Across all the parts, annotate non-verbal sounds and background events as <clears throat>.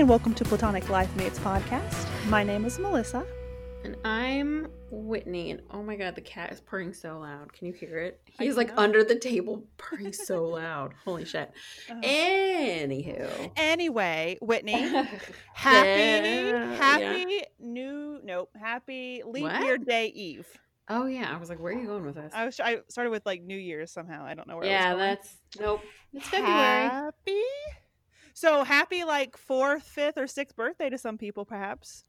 And welcome to Platonic Life Mates podcast. My name is Melissa. And I'm Whitney, and oh my god, the cat is purring so loud. Can you hear it? He's like under the table purring so loud. <laughs> Holy shit. Oh. Anywho. Anyway, Whitney, <laughs> happy, Yeah, happy new, nope, happy leap What? year day eve. Oh yeah, I was like, where are you going with this? I was, I started with like New Year's somehow. I don't know where. I yeah, that's nope. It's February. Happy. So happy, like fourth, fifth, or sixth birthday to some people, perhaps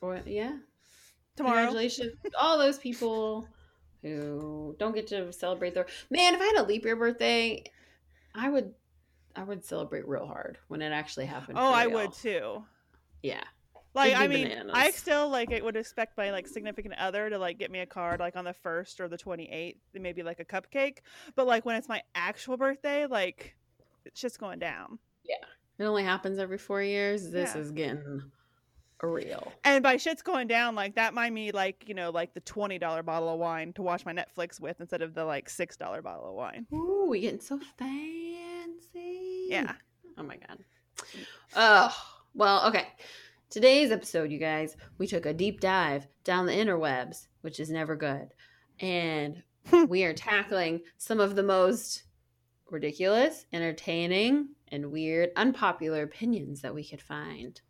Or- yeah. tomorrow. Congratulations all those people who don't get to celebrate their man. If I had a leap year birthday, I would, I would celebrate real hard when it actually happened. Oh, I would too. Yeah. Like, I mean, I still like it would expect my like significant other to like get me a card like on the first or the twenty eighth, maybe like a cupcake. But like when it's my actual birthday, like it's just going down. It only happens every four years. This Yeah. is getting real. And by shit's going down, like that might mean like you know like the twenty dollar bottle of wine to watch my Netflix with instead of the like six dollar bottle of wine. Ooh, we getting so fancy. Yeah. Oh my god. Oh, well, okay. Today's episode, you guys, we took a deep dive down the interwebs, which is never good. And <laughs> we are tackling some of the most ridiculous, entertaining, and weird, unpopular opinions that we could find.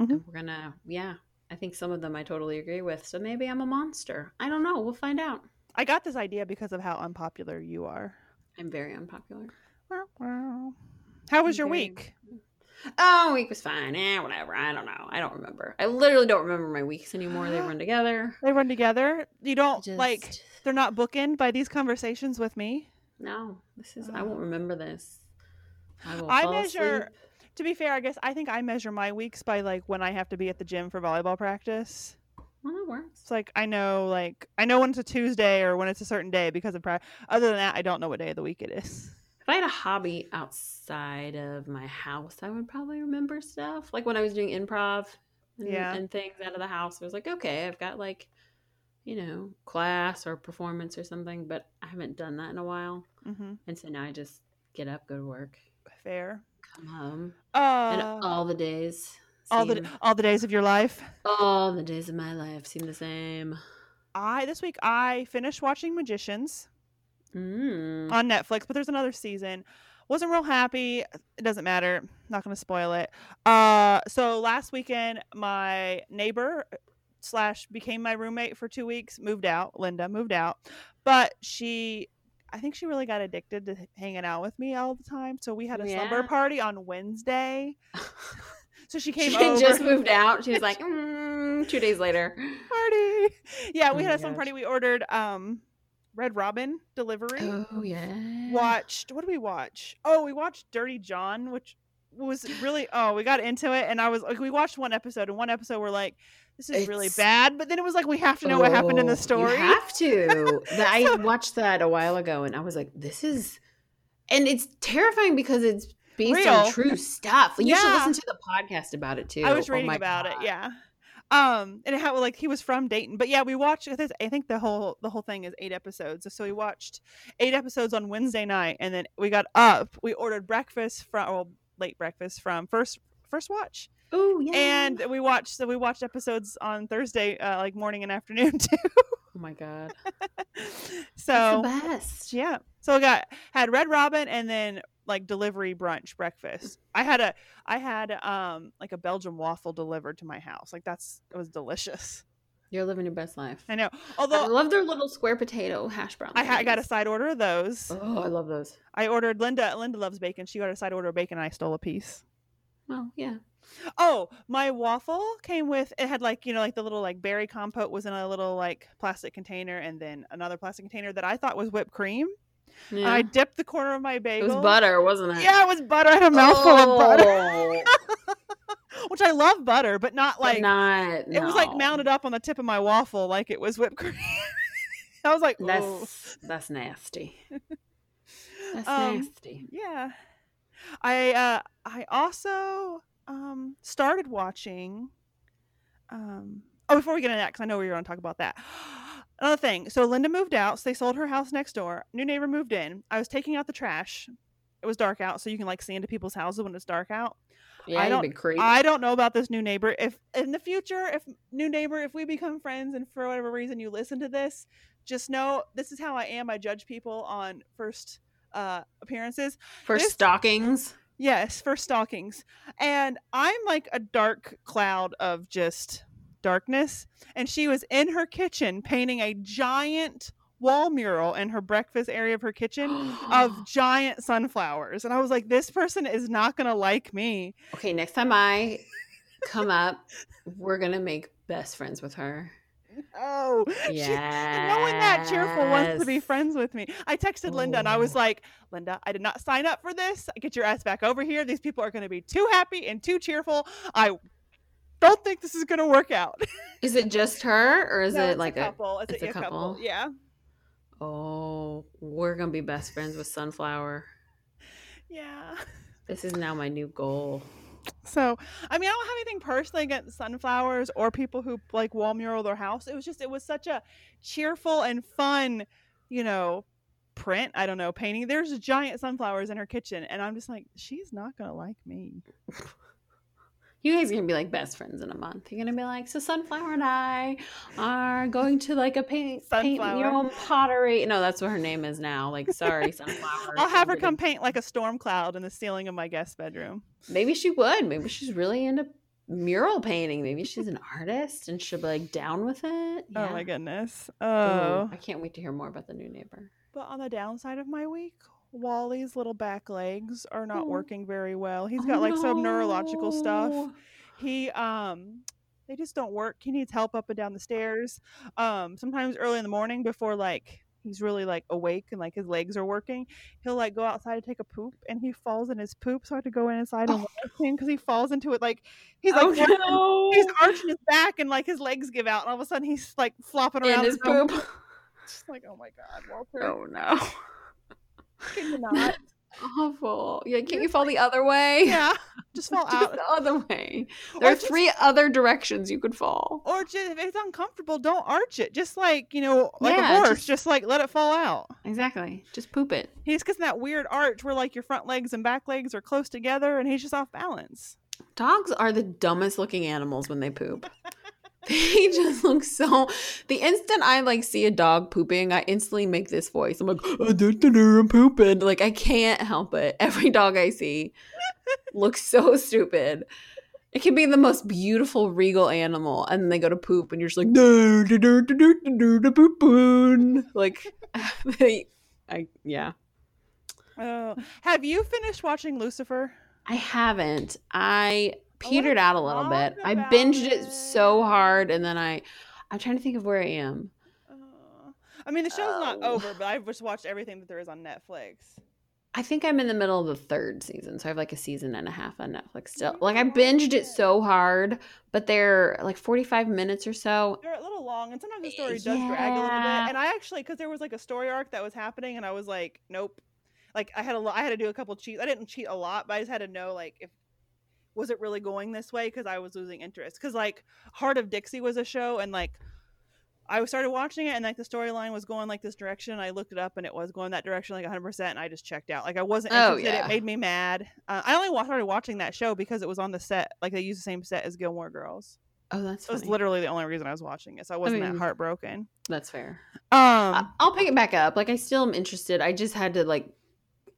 Mhm. We're gonna, yeah, I think some of them I totally agree with. So maybe I'm a monster. I don't know. We'll find out. I got this idea because of how unpopular you are. I'm very unpopular. How was your Very- week? Oh, week was fine. Eh, whatever. I don't know. I don't remember. I literally don't remember my weeks anymore. They <gasps> run together. They run together. You don't Just like they're not bookend by these conversations with me. no. This is. I won't remember this. I. I measure- asleep. To be fair, I guess I think I measure my weeks by like when I have to be at the gym for volleyball practice. Well, that works. It's like I know like I know when it's a Tuesday or when it's a certain day because of practice. Other than that, I don't know what day of the week it is. If I had a hobby outside of my house, I would probably remember stuff. Like when I was doing improv and, Yeah. and things out of the house, I was like, okay, I've got like, you know, class or performance or something, but I haven't done that in a while. Mm-hmm. And so now I just get up, go to work, Fair. come home, Uh, and all the days. all the all the days of your life. all the days of my life seem the same. I this week I finished watching Magicians Mm. on Netflix, but there's another season. Wasn't real happy. It doesn't matter. Not gonna spoil it. Uh, so last weekend, my neighbor slash became my roommate for two weeks. Moved out. Linda moved out, but she, I think she really got addicted to hanging out with me all the time. So we had a slumber party on Wednesday. <laughs> So she came she over. just moved out. She was like, <laughs> mm, two days later. party. <laughs> Yeah, we Oh had a slumber gosh. party. We ordered um, Red Robin delivery. Oh yeah. watched what did we watch oh we watched dirty john which was really oh we got into it and i was like we watched one episode and one episode we're like this is really bad but then it was like we have to know what happened in Oh, the story You have to. <laughs> I watched that a while ago, and I was like, "This is," and it's terrifying because it's based Real. on true stuff. You should listen to the podcast about it too. i was Oh reading my about God. it yeah um and how like he was from dayton but yeah we watched I think- i think the whole the whole thing is eight episodes so we watched eight episodes on wednesday night and then we got up we ordered breakfast from well late breakfast from first first watch Oh yeah. and we watched so we watched episodes on thursday uh, like morning and afternoon <laughs> too oh my god, <laughs> so best. yeah so i got had red robin and then like delivery brunch breakfast i had a i had um like a belgian waffle delivered to my house like that's it was delicious You're living your best life. i know Although I love their little square potato hash brown. i, ha- I got a side order of those Oh, I love those. i ordered linda linda loves bacon she got a side order of bacon and i stole a piece Oh yeah. Oh, my waffle came with it had like you know like the little like berry compote was in a little like plastic container and then another plastic container that I thought was whipped cream. yeah. I dipped the corner of my bagel. it was butter, wasn't it? Yeah, it was butter. I had a mouthful of butter, Oh, <laughs> which I love butter, but not but like not. it was like mounted up on the tip of my waffle like it was whipped cream. <laughs> I was like, "Ooh." That's that's nasty. <laughs> That's Um, nasty. yeah. I uh I also um started watching um oh before we get into that because I know we were going to talk about that. <gasps> Another thing. So Linda moved out. So they sold her house next door. New neighbor moved in. I was taking out the trash. It was dark out, so you can like see into people's houses when it's dark out. Yeah, I don't-. I don't know about this new neighbor. If in the future, if new neighbor, if we become friends and for whatever reason you listen to this, just know this is how I am. I judge people on first uh appearances. For this- stockings. Yes, for stockings. And I'm like a dark cloud of just darkness. And she was in her kitchen painting a giant wall mural in her breakfast area of her kitchen of <gasps> giant sunflowers. And I was like, this person is not going to like me. okay, next time I come up, we're gonna make best friends with her. Oh, <laughs> Yeah. no one that cheerful wants to be friends with me. I texted Linda and I was like, Linda, I did not sign up for this. Get your ass back over here. These people are going to be too happy and too cheerful. I don't think this is going to work out. Is it just her or is No, it like a couple? It's, it's a, a a couple. couple? Yeah. Oh, we're gonna be best friends with Sunflower. Yeah. This is now my new goal. So, I mean, I don't have anything personally against sunflowers or people who like wall mural their house. It was just, it was such a cheerful and fun, you know, print. I don't know, painting. There's giant sunflowers in her kitchen, and I'm just like, she's not gonna like me. You guys are gonna be like best friends in a month. You're gonna be like, so Sunflower and I are going to like a paint, paint your own pottery. No, that's what her name is now. Like, sorry, Sunflower. <laughs> I'll have her come paint like a storm cloud in the ceiling of my guest bedroom. Maybe she would. Maybe she's really into mural painting. Maybe she's an artist and she'll be like down with it. Oh my goodness. Ooh, Oh. I can't wait to hear more about the new neighbor. But on the downside of my week, Wally's little back legs are not Oh. working very well. He's got like some neurological stuff. He um they just don't work. He needs help up and down the stairs. Um sometimes early in the morning before like he's really like awake and like his legs are working, he'll like go outside to take a poop and he falls in his poop so I have to go inside and Oh. watch him because he falls into it like he's like Oh, no. he's arching his back and like his legs give out and all of a sudden he's like flopping around in his his poop. Just like, oh my god, Walter. Oh no. Can you not? <laughs> Awful. Yeah, can't you fall the other way? yeah. <laughs> Just fall out. the other way. There Or are just- three other directions you could fall. Or just if it's uncomfortable, don't arch it. Just like, you know, like Yeah, a horse. just- Just... like let it fall out. Exactly. Just poop it. He's getting that weird arch where like your front legs and back legs are close together and he's just off balance. Dogs are the dumbest looking animals when they poop. <laughs> <laughs> they just look so. The instant I like see a dog pooping, I instantly make this voice. I'm like, "Oh, I'm pooping. Like I can't help it. <laughs> Every dog I see looks so stupid. It can be the most beautiful regal animal, and then they go to poop, and you're just like, poop. Like, <laughs> they, I yeah. Oh. Have you finished watching Lucifer? I haven't. I petered out a little bit. I binged it so hard, and then I, I'm trying to think of where I am. Uh, I mean, the show's not Oh. over, but I've just watched everything that there is on Netflix. I think I'm in the middle of the third season, so I have like a season and a half on Netflix still. Like I binged it so hard, but they're like 45 minutes or so. They're a little long, and sometimes the story does drag a little bit. And I actually, because there was like a story arc that was happening, and I was like, nope. Like I had a, I had to do a couple cheats. I didn't cheat a lot, but I just had to know like if was it really going this way because I was losing interest. Because like Hart of Dixie was a show, and like I started watching it, and like the storyline was going like this direction. I looked it up, and it was going that direction like 100. percent And I just checked out. Like I wasn't Oh, interested. yeah. It made me mad. Uh, I only started watching that show because it was on the set. Like they used the same set as Gilmore Girls. Oh, that's That was literally the only reason I was watching it. So I wasn't mean- that heartbroken. That's fair. Um, I- I'll pick it back up. Like I still am interested. I just had to like,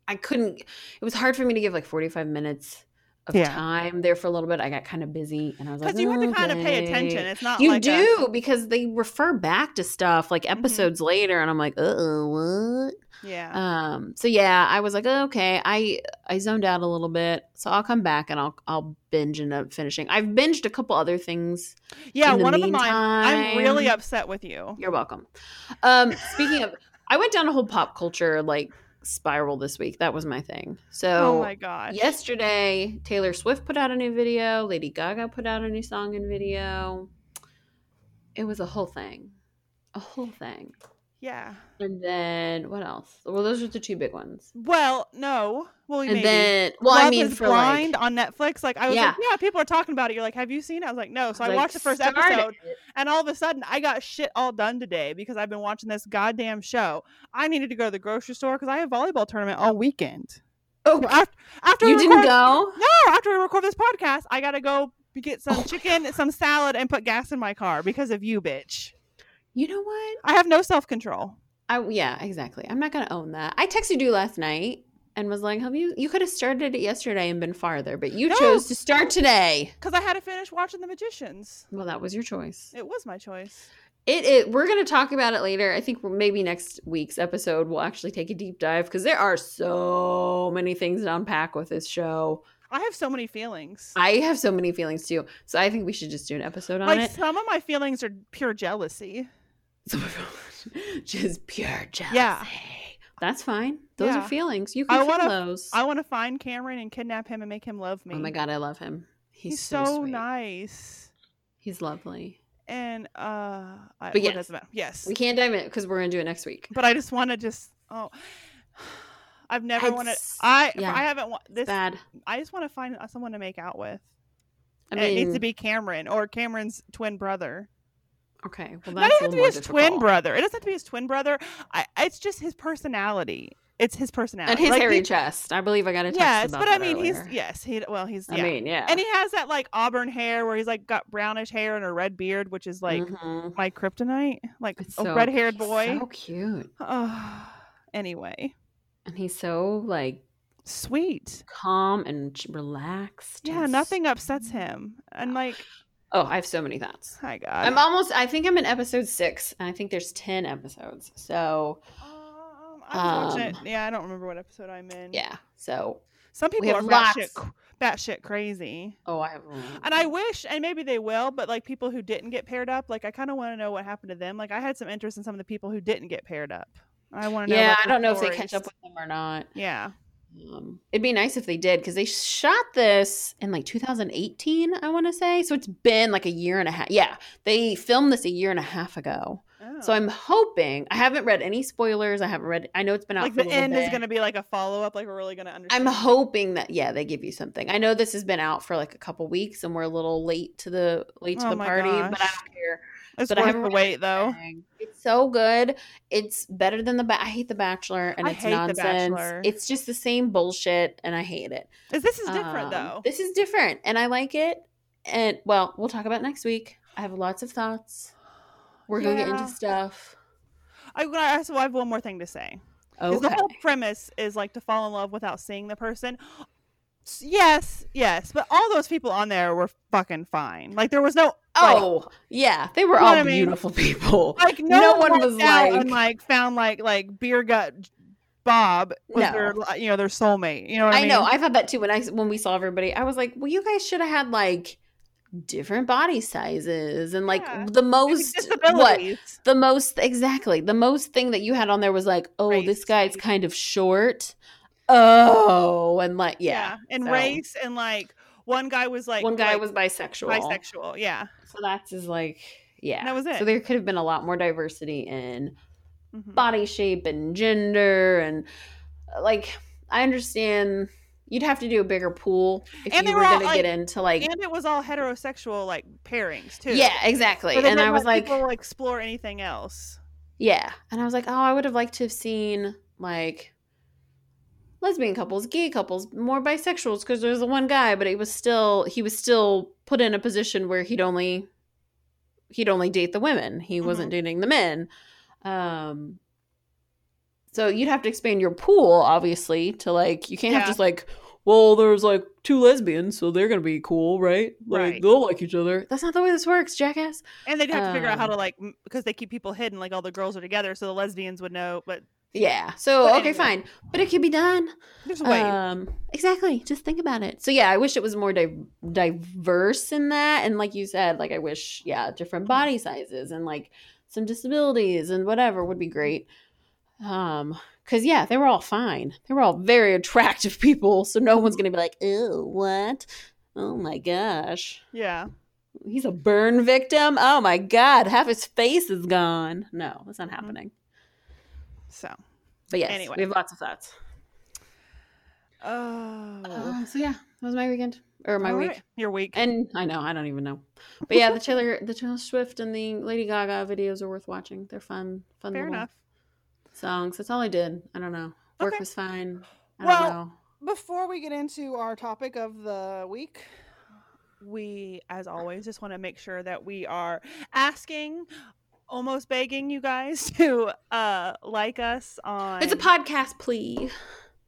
I couldn't. It was hard for me to give like 45 minutes of Yeah. time there for a little bit. I got kind of busy, and I was like, because you have to kind of pay attention. It's not You like a- do because they refer back to stuff like Mm-hmm. episodes later, and I'm like, uh, what? yeah. Um. So yeah, I was like, oh, okay. I I zoned out a little bit, so I'll come back and I'll I'll binge end up finishing. I've binged a couple other things. yeah, in the one of them. I'm, I'm really upset with you. You're welcome. Um. Speaking of, I went down a whole pop culture like spiral this week. That was my thing. So oh my gosh. yesterday, Taylor Swift put out a new video. Lady Gaga put out a new song and video. It was a whole thing, a whole thing. Yeah. And then what else? Well, those are the two big ones. Well, no. Well, And maybe. then, well, Love I mean, is for blind like, on Netflix. Like I was Yeah. like, yeah, people are talking about it. You're like, have you seen it? I was like, no. So I like, watched the first episode, it. and all of a sudden, I got shit all done today because I've been watching this goddamn show. I needed to go to the grocery store because I have volleyball tournament all weekend. Oh, After, after you didn't record, go? No, after we record this podcast, I gotta go get some oh chicken, some salad, and put gas in my car because of you, bitch. You know what? I have no self control. I yeah, exactly. I'm not gonna own that. I texted you last night and was like, "Have you? You could have started it yesterday and been farther, but you No. chose to start today." Because I had to finish watching The Magicians. Well, that was your choice. It was my choice. It, it we're gonna talk about it later. I think maybe next week's episode we'll actually take a deep dive because there are so many things to unpack with this show. I have so many feelings. I have so many feelings too, so I think we should just do an episode on like it. some of my feelings are pure jealousy. <laughs> <laughs> just pure jealousy. Yeah. That's fine. Those Yeah. are feelings. You I can feel wanna- those. I want to find Cameron and kidnap him and make him love me. oh my god, I love him. He's, he's, so, so, nice. He's lovely. And uh, I, But yes. does it matter? yes. We can't dive in because we're gonna do it next week. but I just want to just oh, <sighs> I've never wanted. I yeah, I haven't wa- this. Bad. I just want to find someone to make out with. I And it needs to be Cameron or Cameron's twin brother. Okay. Well, Not that's even a have to be his twin brother. It doesn't have to be his twin brother. I, it's just his personality. It's his personality. and his Like, hairy chest. I believe I got a text Yes, but I mean, he's yes, he well, he's I yeah. mean, yeah. and he has that like auburn hair where he's like got brownish hair and a red beard, which is like Mhm. my kryptonite, like It's a so- red haired boy. So cute. <sighs> anyway, And he's so like sweet. calm and relaxed. Yeah, and nothing upsets him. And like, Oh, I have so many thoughts. hi God. I'm almost. I think I'm in episode six, and I think there's ten episodes. So Um. Um, Yeah, I don't remember what episode I'm in. yeah. So some people are batshit, batshit crazy. oh, I have. And I wish, and maybe they will, but like people who didn't get paired up, like I kind of want to know what happened to them. Like I had some interest in some of the people who didn't get paired up. I want to know. yeah, I don't know if they catch up with them or not. Yeah, Um, it'd be nice if they did because they shot this in like 2018, I want to say. So it's been like a year and a half. Yeah, they filmed this a year and a half ago. So Oh. I'm hoping. I haven't read any spoilers. I haven't read. I know it's been out like for the end is going to be like a follow up. Like we're really going to understand. I'm hoping that yeah, they give you something. I know this has been out for like a couple weeks and we're a little late to the late to Oh the party, but I don't care. It's but I haven't the wait though. It's so good. It's better than the ba- I hate the Bachelor and I it's nonsense. Bachelor. It's just the same bullshit and I hate it. this is different Um, though? This is different and I like it. And well, we'll talk about next week. I have lots of thoughts. We're gonna get into stuff. I, I so I have one more thing to say. Okay. The whole premise is like to fall in love without seeing the person. Yes, yes, but all those people on there were fucking fine. Like there was no like, Oh, yeah. They were all I mean? beautiful people. <laughs> like no, no one one was like- and like found like like beer gut Bob was No. their you know their soulmate. You know what I, I mean? know. I thought that too when I when we saw everybody. I was like, well, you guys should have had like different body sizes and like Yeah. the most what the most exactly the most thing that you had on there was like, oh, this Race. guy's kind of short. Oh, and like yeah, and so- race and like one guy was like one guy like, was bisexual. bisexual. Yeah, So that's his like yeah. that was it. So there could have been a lot more diversity in Mhm. body shape and gender and uh, like I understand you'd have to do a bigger pool if And you were were going to get into like and it was all heterosexual like pairings too. yeah exactly and I was like people explore anything else. yeah and I was like oh I would have liked to have seen like lesbian couples gay couples more bisexuals because there's the one guy but he was still he was still put in a position where he'd only he'd only date the women he wasn't dating the men um so you'd have to expand your pool obviously to like you can't Yeah. have just like well there's like two lesbians so they're gonna be cool right like Right. they'll like each other that's not the way this works jackass And they'd have to figure out how Um, to like because they keep people hidden, like all the girls are together, so the lesbians would know. But yeah so But okay anyway. fine but it could be done there's a way. Um, exactly. Just think about it. So yeah, I wish it was more di- diverse in that, and like you said, like I wish, yeah, different body sizes and like some disabilities and whatever would be great. Um, because yeah, they were all fine. They were all very <laughs> attractive people, so no one's gonna be like, "Ew, what? Oh my gosh, yeah. he's a burn victim. Oh my god, half his face is gone." No, that's not Mhm. happening. So. But yes, Anyway. we have lots of thoughts. Oh. Uh, so yeah, that was my weekend or my All week. right. Your week. And I know, I don't even know. But yeah, the Taylor the Taylor Swift and the Lady Gaga videos are worth watching. They're fun, fun Fair enough. songs. That's all I did. I don't know. Work Okay. was fine. I Well, don't know. before we get into our topic of the week, we, as always, just want to make sure that we are asking, almost begging you guys <laughs> to uh like us on. It's a podcast plea.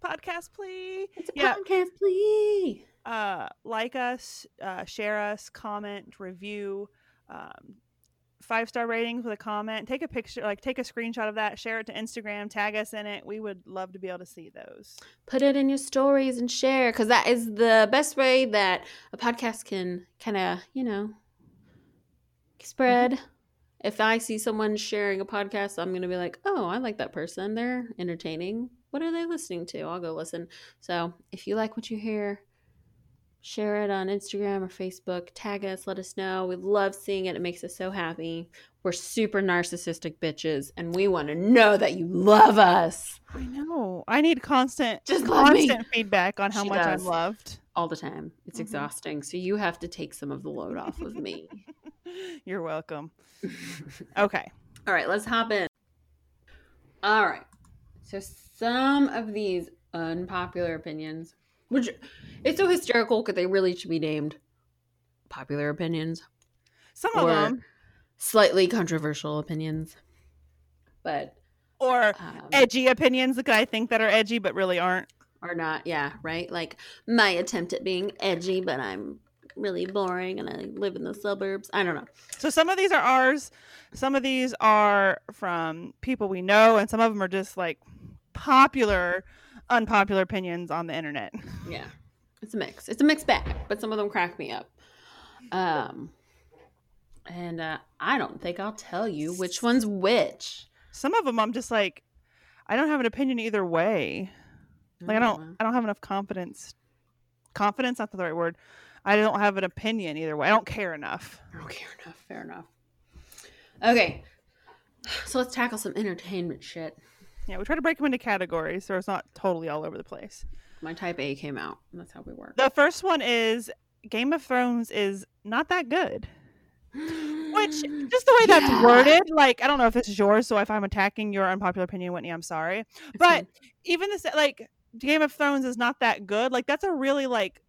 podcast, plea. It's a Yeah. podcast plea. uh, like us, uh, share us, comment, review, um, five star ratings with a comment. Take a picture, like take a screenshot of that, share it to Instagram, tag us in it. We would love to be able to see those. Put it in your stories and share because that is the best way that a podcast can kind of, you know, spread. If I see someone sharing a podcast, I'm going to be like, oh, I like that person. They're entertaining. What are they listening to? I'll go listen. So if you like what you hear, share it on Instagram or Facebook. Tag us. Let us know. We love seeing it. It makes us so happy. We're super narcissistic bitches, and we want to know that you love us I know. I need constant, Just me. constant feedback on how She much does. I'm loved. all the time. It's Mhm. exhausting. So you have to take some of the load off of me. <laughs> <laughs> You're welcome. <laughs> Okay. All right, let's hop in. All right. So some of these unpopular opinions, which it's so hysterical because they really should be named popular opinions Some of them, slightly controversial opinions. But or um, edgy opinions that I think that are edgy but really aren't. or not, yeah, right? Like my attempt at being edgy, but I'm really boring and I live in the suburbs. I don't know. So some of these are ours. Some of these are from people we know, and some of them are just like popular, unpopular opinions on the internet. <laughs> Yeah. It's a mix. It's a mixed bag, but some of them crack me up. Um and uh I don't think I'll tell you which one's which. Some of them I'm just like, I don't have an opinion either way. Like I don't, I don't have enough confidence. Confidence, not the right word. I don't have an opinion either way. I don't care enough. Okay, fair enough. Fair enough. Okay. So let's tackle some entertainment shit. Yeah, we try to break them into categories so it's not totally all over the place. My type A came out. and That's how we work. The first one is Game of Thrones is not that good. Which <gasps> just the way that's worded, like I don't know if this is yours, so if I'm attacking your unpopular opinion, Whitney, I'm sorry. It's But fine. even this, like Game of Thrones is not that good. Like that's a really like,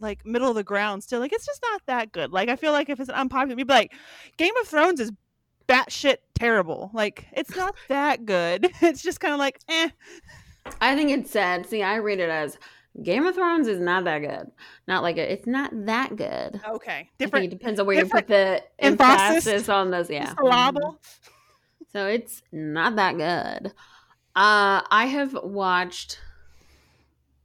like middle of the ground still. Like it's just not that good. Like I feel like if it's an unpopular, you'd be like, Game of Thrones is batshit terrible. Like it's not <laughs> that good. <laughs> It's just kind of like, eh. I think it's sad. See, I read it as Game of Thrones is not that good. Not like it, it's not that good. Okay, different it depends on where you put the emphasis. emphasis on those. Yeah. <laughs> syllable. So it's not that good. Uh, I have watched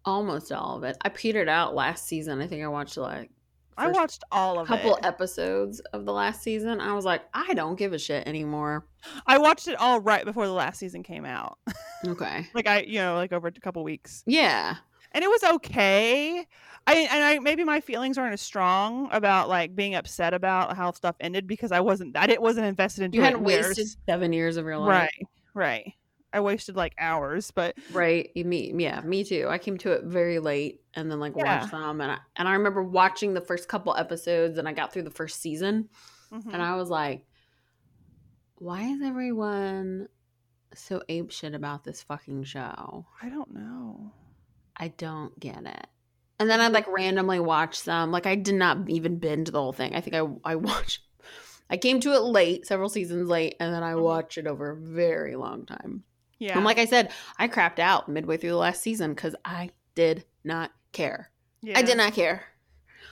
almost all of it. I petered out last season. I think I watched like I watched all of a couple it. episodes of the last season. I was like, I don't give a shit anymore. I watched it all right before the last season came out. Okay. <laughs> like I, you know, like over a couple weeks, Yeah. and it was okay. I and I maybe my feelings aren't as strong about like being upset about how stuff ended because I wasn't that didn't wasn't invested into You it hadn't years. wasted seven years of your life. right, right. I wasted like hours, but Right. You me yeah, me too. I came to it very late and then like Yeah. watched some and I and I remember watching the first couple episodes and I got through the first season mhm. and I was like, Why is everyone so ape shit about this fucking show? I don't know. I don't get it. And then I like randomly watched some. Like I did not even binge the whole thing. I think I I <laughs> watched I came to it late, several seasons late, and then I Mhm. watched it over a very long time. Yeah, And like I said, I crapped out midway through the last season because I did not care. yeah. I did not care.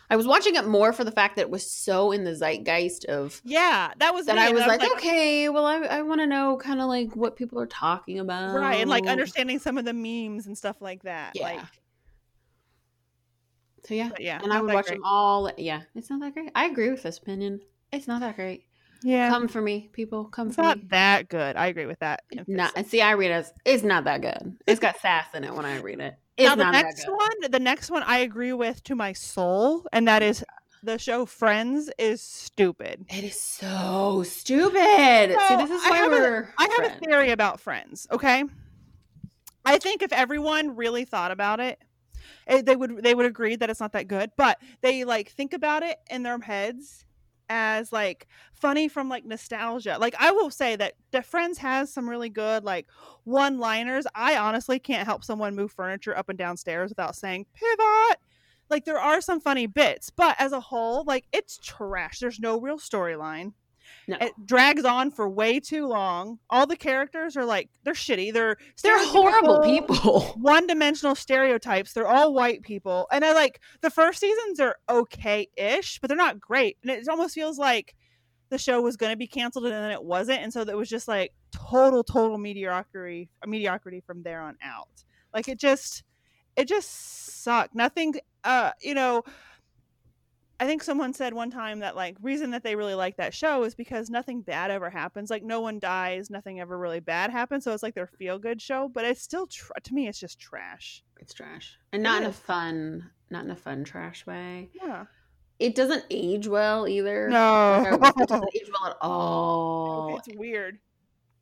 I was watching it more for the fact that it was so in the zeitgeist of Yeah, that was that me, I was like, okay, well, I, I want to know kind of like what people are talking about. right, and like understanding some of the memes and stuff like that. Yeah. like, So yeah, but yeah, and I would watch great. them all. Yeah, it's not that great. I agree with this opinion. It's not that great. Yeah, Come for me, people. Come it's for not me. Not that good. I agree with that. Not and see, I read it as it's not that good. It's got sass in it when I read it. It's now the next good. one, the next one, I agree with to my soul, and that is the show Friends is stupid. It is so stupid. see, this is I why have a- we're. I have a theory about Friends. Okay, I think if everyone really thought about it, eh, they would they would agree that it's not that good. But they like think about it in their heads, as like funny from like nostalgia. Like I will say that the Friends has some really good like one-liners. I honestly can't help someone move furniture up and down stairs without saying pivot. Like there are some funny bits, but as a whole, like it's trash. There's no real storyline. No. It drags on for way too long. All the characters are like they're shitty. They're They're horrible people. <laughs> One-dimensional stereotypes. They're all white people, and I like the first seasons are okay-ish, but they're not great. And it almost feels like the show was going to be canceled and then it wasn't, and so it was just like total, total mediocrity, mediocrity from there on out. Like it just, it just sucked. Nothing, uh, you know. I think someone said one time that like reason that they really like that show is because nothing bad ever happens. Like no one dies, nothing ever really bad happens. So it's like their feel good show, but it's still tr- to me it's just trash. It's trash, and not in a fun, not in a fun trash way. Yeah. It doesn't age well either. No. Like, it doesn't <laughs> age well at all. it's weird.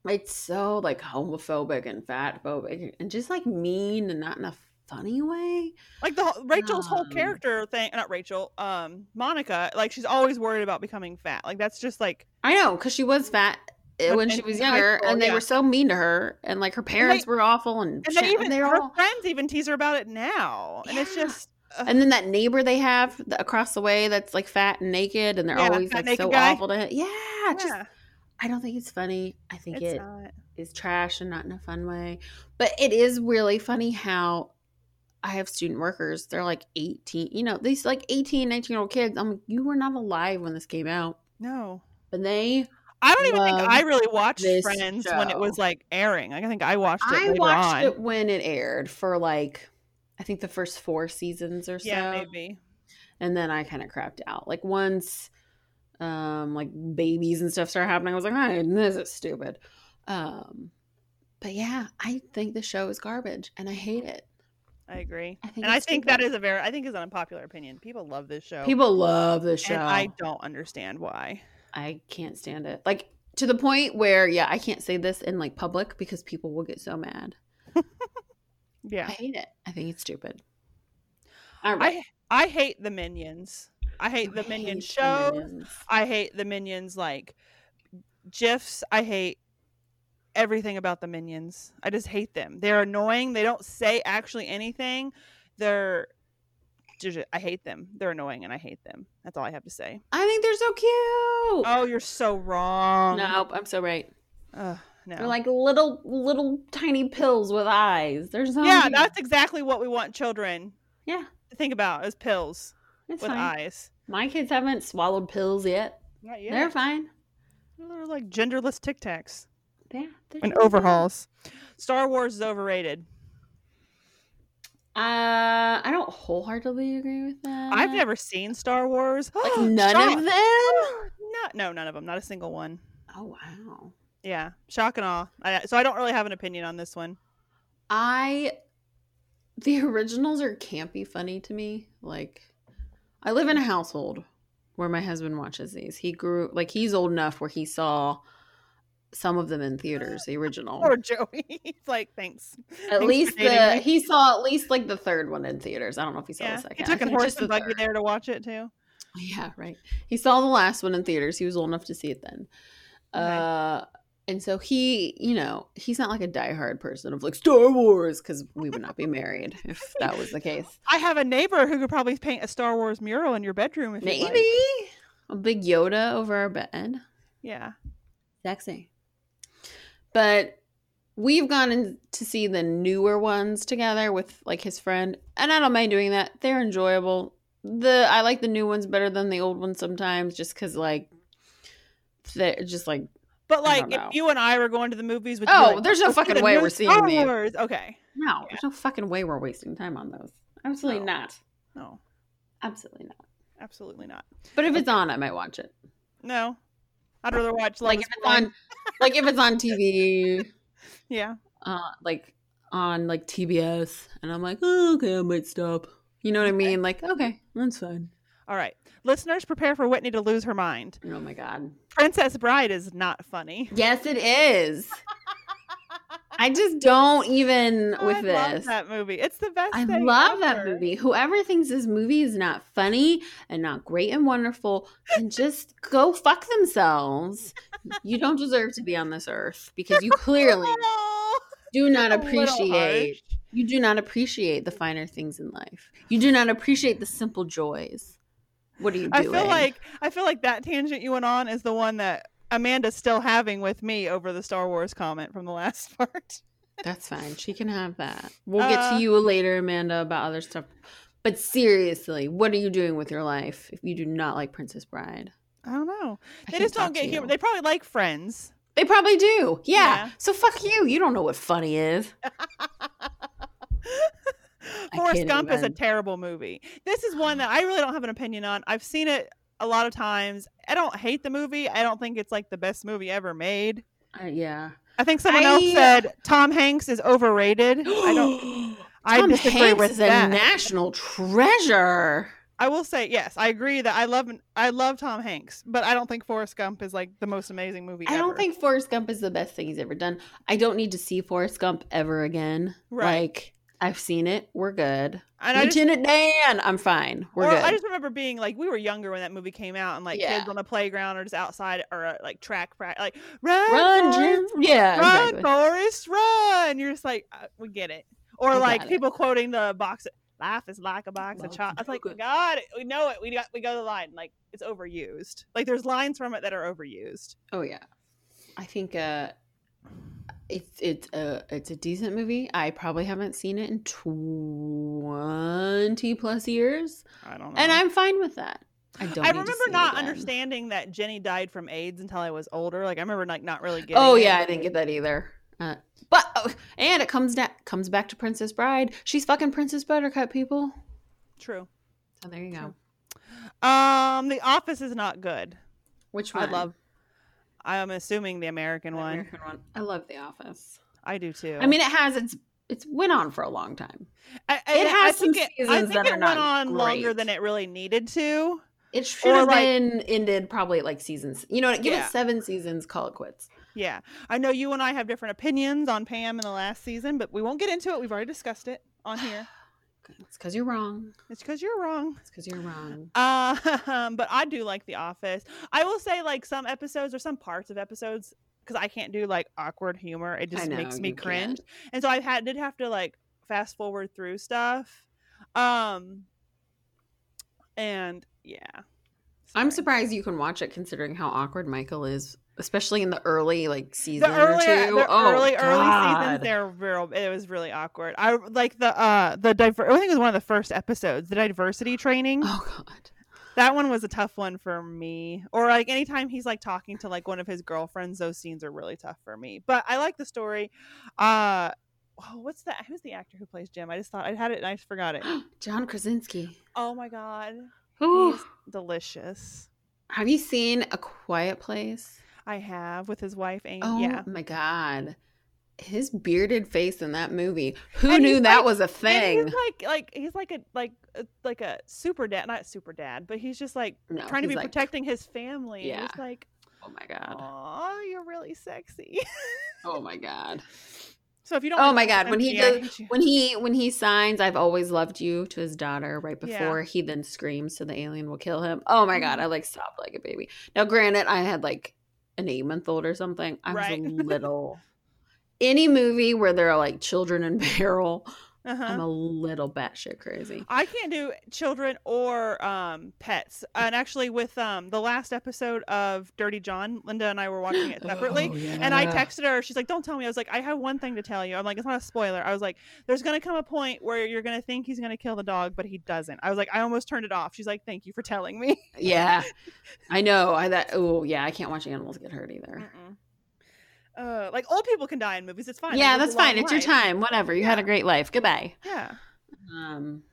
It's so like homophobic and fat phobic and just like mean and not in a funny way. Like the whole- Rachel's whole Um, character thing, not Rachel, um, Monica. Like she's always worried about becoming fat. Like that's just like I know because she was fat uh, when she was younger, school, and they yeah. were so mean to her, and like her parents were awful, and, and they even her all. friends even tease her about it now, and it's just. And then that neighbor they have across the way that's like fat and naked, and they're Yeah, always like so guy. awful to him. Yeah, just I don't think it's funny. I think it's it not. is trash and not in a fun way. But it is really funny how I have student workers. They're like 18, you know, these like 18, 19 year old kids. I'm like, you were not alive when this came out. No, But they, I don't even think I really watched Friends when it was like airing. I think I watched it I watched on. it when it aired for like, I think the first four seasons or so. yeah, maybe. And then I kind of crapped out. Like once, um, like babies and stuff started happening, I was like, "Hey, this is stupid." Um, but yeah, I think the show is garbage, and I hate it. I agree. I And I think that is a very, I think is an unpopular opinion. People love this show. People love the show. and I don't understand why. I can't stand it. Like to the point where, yeah, I can't say this in like public because people will get so mad. <laughs> Yeah. I hate it. I think it's stupid. All right. I I hate the minions. I hate the I minion hate the show. Minions. I hate the minions like gifs. I hate everything about the minions. I just hate them. They're annoying. They don't say actually anything. They're I hate them. They're annoying and I hate them. That's all I have to say. I think they're so cute. Oh, you're so wrong. nope, I'm so right. Ugh, no. They're like little, little tiny pills with eyes. They're so yeah, cute. that's exactly what we want children yeah. to think about as pills It's with fine. eyes. My kids haven't swallowed pills yet. Not yet. They're fine. They're like genderless Tic Tacs Yeah. and overhauls. Star Wars is overrated. Uh, I don't wholeheartedly agree with that. I've never seen Star Wars. like <gasps> none Shock. of them. <gasps> No, no, none of them. Not a single one. Oh wow. Yeah, shock and awe. I, so I don't really have an opinion on this one. I the originals are campy funny to me. Like I live in a household where my husband watches these. He grew like he's old enough where he saw some of them in theaters, the original. Poor Joey. <laughs> He's like, thanks. at thanks least the me. he saw at least like the third one in theaters. I don't know if he saw Yeah, the second. he took a horse and buggy there to watch it too. Yeah, right. He saw the last one in theaters. He was old enough to see it then. Okay. Uh and so he, you know, he's not like a diehard person of like Star Wars because we would not be married <laughs> if that was the case. I have a neighbor who could probably paint a Star Wars mural in your bedroom if you'd like. Maybe a big Yoda over our bed. Yeah. Sexy. But we've gone in to see the newer ones together with like his friend, and I don't mind doing that. They're enjoyable. The I like the new ones better than the old ones sometimes, just because like they're just like But like, if you and I were going to the movies, would Oh, like, there's no fucking way we're seeing Star these." Wars. Okay. no, Yeah. there's no fucking way we're wasting time on those. Absolutely No. not. No, Absolutely not. absolutely not. But if it's on, I might watch it. No, I'd rather watch Like if it's Blind. on, <laughs> like if it's on TV, <laughs> Yeah. uh, like on like TBS, and I'm like, oh, okay, I might stop. You know what I mean? Like, okay, that's fine. All right, listeners, prepare for Whitney to lose her mind. Oh my god. Princess Bride is not funny. Yes, it is. I just don't even oh, with I this. love that movie. It's the best. I love that movie. Whoever thinks this movie is not funny and not great and wonderful can just go fuck themselves. You don't deserve to be on this earth because you clearly Oh, <laughs> do not appreciate you do not appreciate the finer things in life. You do not appreciate the simple joys. What are you doing? I feel like I feel like that tangent you went on is the one that Amanda's still having with me over the Star Wars comment from the last <laughs> part. That's fine. She can have that. We'll get Uh, to you later, Amanda, about other stuff. But seriously, what are you doing with your life if you do not like Princess Bride? I don't know. I They just don't get humor. They probably like Friends. They probably do. Yeah. Yeah. So fuck you. You don't know what funny is. <laughs> Forrest Gump is a terrible movie. This is one <sighs> that I really don't have an opinion on. I've seen it a lot of times. I don't hate the movie. I don't think it's like the best movie ever made. Uh, yeah. I think someone else said Tom Hanks is overrated. I don't. <gasps> I Tom disagree Hanks with is that. a national treasure. I will say yes. I agree that I love I love Tom Hanks, but I don't think Forrest Gump is like the most amazing movie. I don't think Forrest Gump is the best thing he's ever done. I don't need to see Forrest Gump ever again. Right. Like I've seen it. We're good. And I just, Lieutenant Dan, I'm fine. We're good. I just remember being like we were younger when that movie came out, and like Yeah. kids on the playground or just outside or uh, like track practice, like run, Run, Forrest, Jim. Yeah, run, exactly. Forrest, run. You're just like uh, we get it. Or I like got it. people quoting the box. Life is like a box of Lots of chocolates. I was like. God, we know it. We got we go to the line. Like it's overused. Like there's lines from it that are overused. Oh yeah, I think uh, it's it's a it's a decent movie. I probably haven't seen it in twenty plus years, I don't know. and I'm fine with that. I don't. I remember not understanding that Jenny died from AIDS until I was older. Like I remember like not really getting. Oh it. yeah, I didn't get that either. Uh, but oh, and it comes comes back to Princess Bride. She's fucking Princess Buttercup, people. True. So there you go. Um, The Office is not good. Which one? I love. I'm assuming the American The one. American one. I love The Office. I do too. I mean, it has its it's went on for a long time. I, I- it I has think some it, I think that it are went on longer than it really needed to. It should Or, have like- been ended probably like seasons. You know, what? give Yeah. it seven seasons. Call it quits. Yeah, I know you and I have different opinions on Pam in the last season, but we won't get into it. We've already discussed it on here. It's because you're wrong. It's because you're wrong. It's because you're wrong. Um, <laughs> but I do like The Office. I will say, like some episodes or some parts of episodes, because I can't do like awkward humor. It just know, makes me cringe, can't. and so I had did have to like fast forward through stuff. Um, and yeah, I'm surprised you can watch it considering how awkward Michael is, especially in the early like season The early, or two. the oh, early, early seasons, they're real. It was really awkward. I like the uh the diver. I think it was one of the first episodes, the diversity training. Oh God. That one was a tough one for me. Or like anytime he's like talking to like one of his girlfriends, those scenes are really tough for me. But I like the story. Uh oh, what's that? Who's the actor who plays Jim? I just thought I had it and I just forgot it. <gasps> John Krasinski. Oh my god. Ooh. He's delicious. Have you seen A Quiet Place? I have with his wife Amy. Oh yeah. my God. His bearded face in that movie. Who And knew that like- was a thing? he's like like he's like a like a, like a super dad, not super dad, but he's just like No, trying to be like- protecting his family. Yeah. It's like, Oh my God. oh, you're really sexy. Oh my God. so if you don't, Oh my God, when he does- When he when he signs "I've always loved you" to his daughter right Yeah. before he then screams so the alien will kill him. Oh my god, Mhm. I like sobbed like a baby. Now, granted, I had like an eight month old or something. I was Right. a <laughs> little. Any movie where there are like children in <laughs> peril, Uh-huh. I'm a little batshit crazy. I can't do children or um, pets. And actually, with um, the last episode of Dirty John, Linda and I were watching it <gasps> separately. Oh, And I texted her. She's like, "Don't tell me." I was like, "I have one thing to tell you." I'm like, "It's not a spoiler." I was like, "There's gonna come a point where you're gonna think he's gonna kill the dog, but he doesn't." I was like, "I almost turned it off." She's like, "Thank you for telling me." Yeah, <laughs> I know. I that. Oh yeah, I can't watch animals get hurt either. Mm-mm. Uh, like old people can die in movies. It's fine. Yeah, that's fine. It's your time. Whatever. You had a great life. Goodbye. Yeah. Um,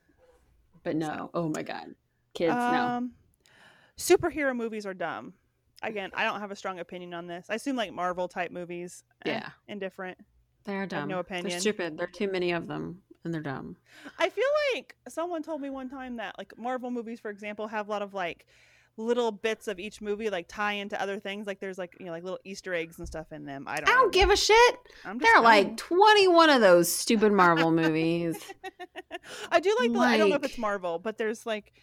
but no. Oh my god, kids, no. Um, superhero movies are dumb. Again, I don't have a strong opinion on this. I assume like Marvel type movies. eh, Yeah. indifferent. They're dumb. no opinion. They're stupid. There are too many of them, and they're dumb. I feel like someone told me one time that like Marvel movies, for example, have a lot of like little bits of each movie like tie into other things. Like there's like you know like little Easter eggs and stuff in them. I don't. I don't know. give a shit. I'm there are like 21 of those stupid Marvel <laughs> movies. I do like the. I don't know if it's Marvel, but there's like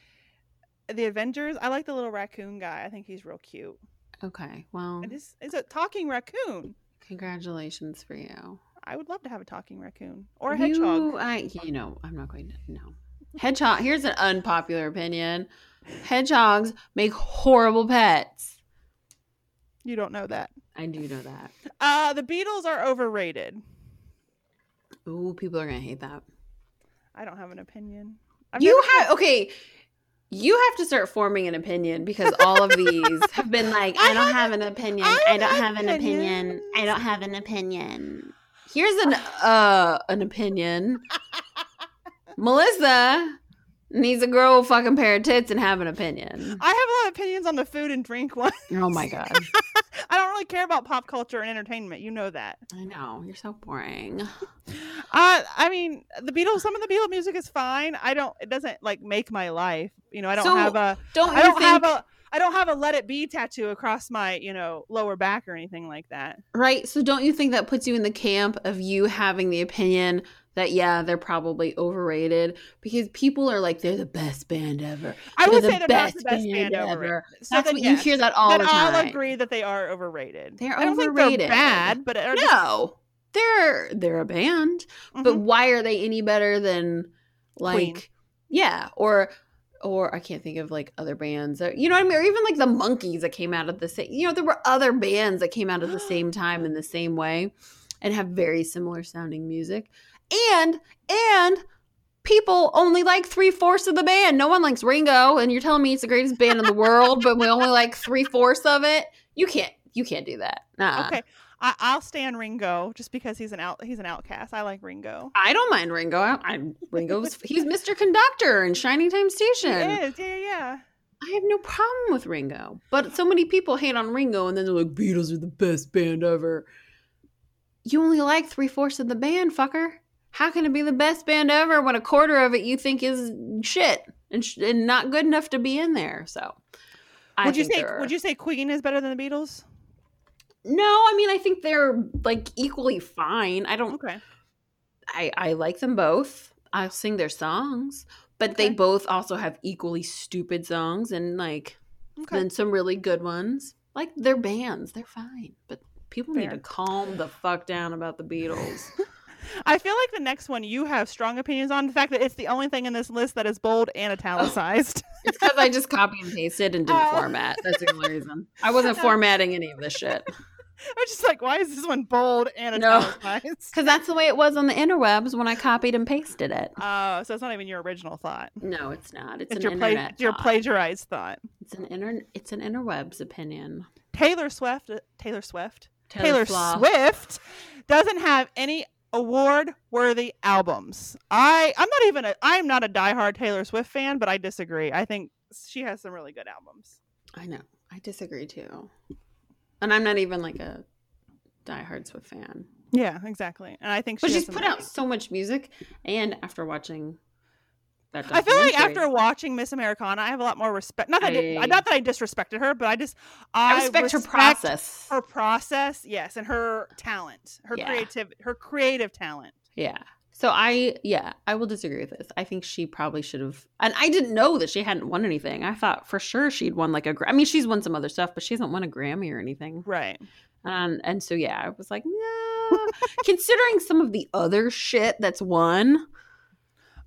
the Avengers. I like the little raccoon guy. I think he's real cute. Okay, well, And it's, it's a talking raccoon. congratulations for you. I would love to have a talking raccoon or a hedgehog. You, I, you know, I'm not going to. No. Hedgehog. Here's an unpopular opinion. Hedgehogs make horrible pets. You don't know that. I do know that. Uh, the Beatles are overrated. Ooh, people are gonna hate that. I don't have an opinion. I've you never- have okay. You have to start forming an opinion because all of these have been like, <laughs> I, I don't have- have an opinion. I I, don't have have an opinion. I don't have an opinion. Here's an uh an opinion. <laughs> Melissa needs a grow a fucking pair of tits and have an opinion. I have a lot of opinions on the food and drink one. Oh my god. <laughs> I don't really care about pop culture and entertainment. You know that. I know. You're so boring. <laughs> Uh, I mean, the Beatles. Some of the Beatles music is fine. I don't. It doesn't like make my life. You know, I don't So, have a. Don't I don't think have a. I don't have a "Let It Be" tattoo across my, you know, lower back or anything like that. right? So don't you think that puts you in the camp of you having the opinion that yeah, they're probably overrated because people are like they're the best band ever. I would They're say the they're not the best best band band ever. ever. So That's then, what yes, you hear that all the time. I'll agree that they are overrated. They're I don't think overrated. they're bad, but are just- No, they're they're a band, but Mhm. why are they any better than like Queen. yeah or or I can't think of like other bands or you know what I mean or even like the Monkees that came out of the same you know there were other bands that came out at the same <gasps> time in the same way and have very similar sounding music and and people only like three fourths of the band no one likes Ringo and you're telling me it's the greatest band in the world but we only like three fourths of it you can't you can't do that Nuh-uh. okay, I, I'll stand Ringo just because he's an out. He's an outcast. I like Ringo. I don't mind Ringo. I, I Ringo's <laughs> he's Mr. Conductor in Shining Time He Station. is. Yeah, yeah. I have no problem with Ringo. But so many people hate on Ringo and then they're like, Beatles are the best band ever. You only like three fourths of the band, fucker. How can it be the best band ever when a quarter of it you think is shit and, sh- and not good enough to be in there? So, I Would you say? Would you say Queen is better than the Beatles? No, I mean I think they're like equally fine. I don't Okay. I I like them both. I'll sing their songs, but they both also have equally stupid songs and like Okay. then some really good ones. Like they're bands, they're fine, but people need to calm the fuck down about the Beatles. <laughs> I feel like the next one you have strong opinions on the fact that it's the only thing in this list that is bold and italicized. <laughs> it's because I just copy and pasted and didn't Oh. format. That's the only reason. I wasn't <laughs> formatting any of this shit <laughs> I'm just like, why is this one bold and No. italicized? because that's the way it was on the interwebs when I copied and pasted it. Oh, so it's not even your original thought. No, it's not. It's, It's, an your internet. your plagiarized thought. It's an inter. It's an interwebs opinion. Taylor Swift, uh, Taylor Swift, Taylor Taylor. Swift doesn't have any award-worthy albums. I I'm not even a I'm not a diehard Taylor Swift fan, but I disagree. I think she has some really good albums. I know. I disagree too. And I'm not even like a diehard Swift fan. Yeah, exactly. And I think she But she's put out so much music. And after watching I feel like after watching Miss Americana, I have a lot more respect. Not that I, I- not that I disrespected her, but I just I I, respect, her process. her process, yes, and her talent, her Yeah. creative, her creative talent. Yeah. So I yeah, I will disagree with this. I think she probably should have and I didn't know that she hadn't won anything. I thought for sure she'd won like a I mean she's won some other stuff, but she hasn't won a Grammy or anything. Right. And and so yeah, I was like, <laughs> no. Considering some of the other shit that's won,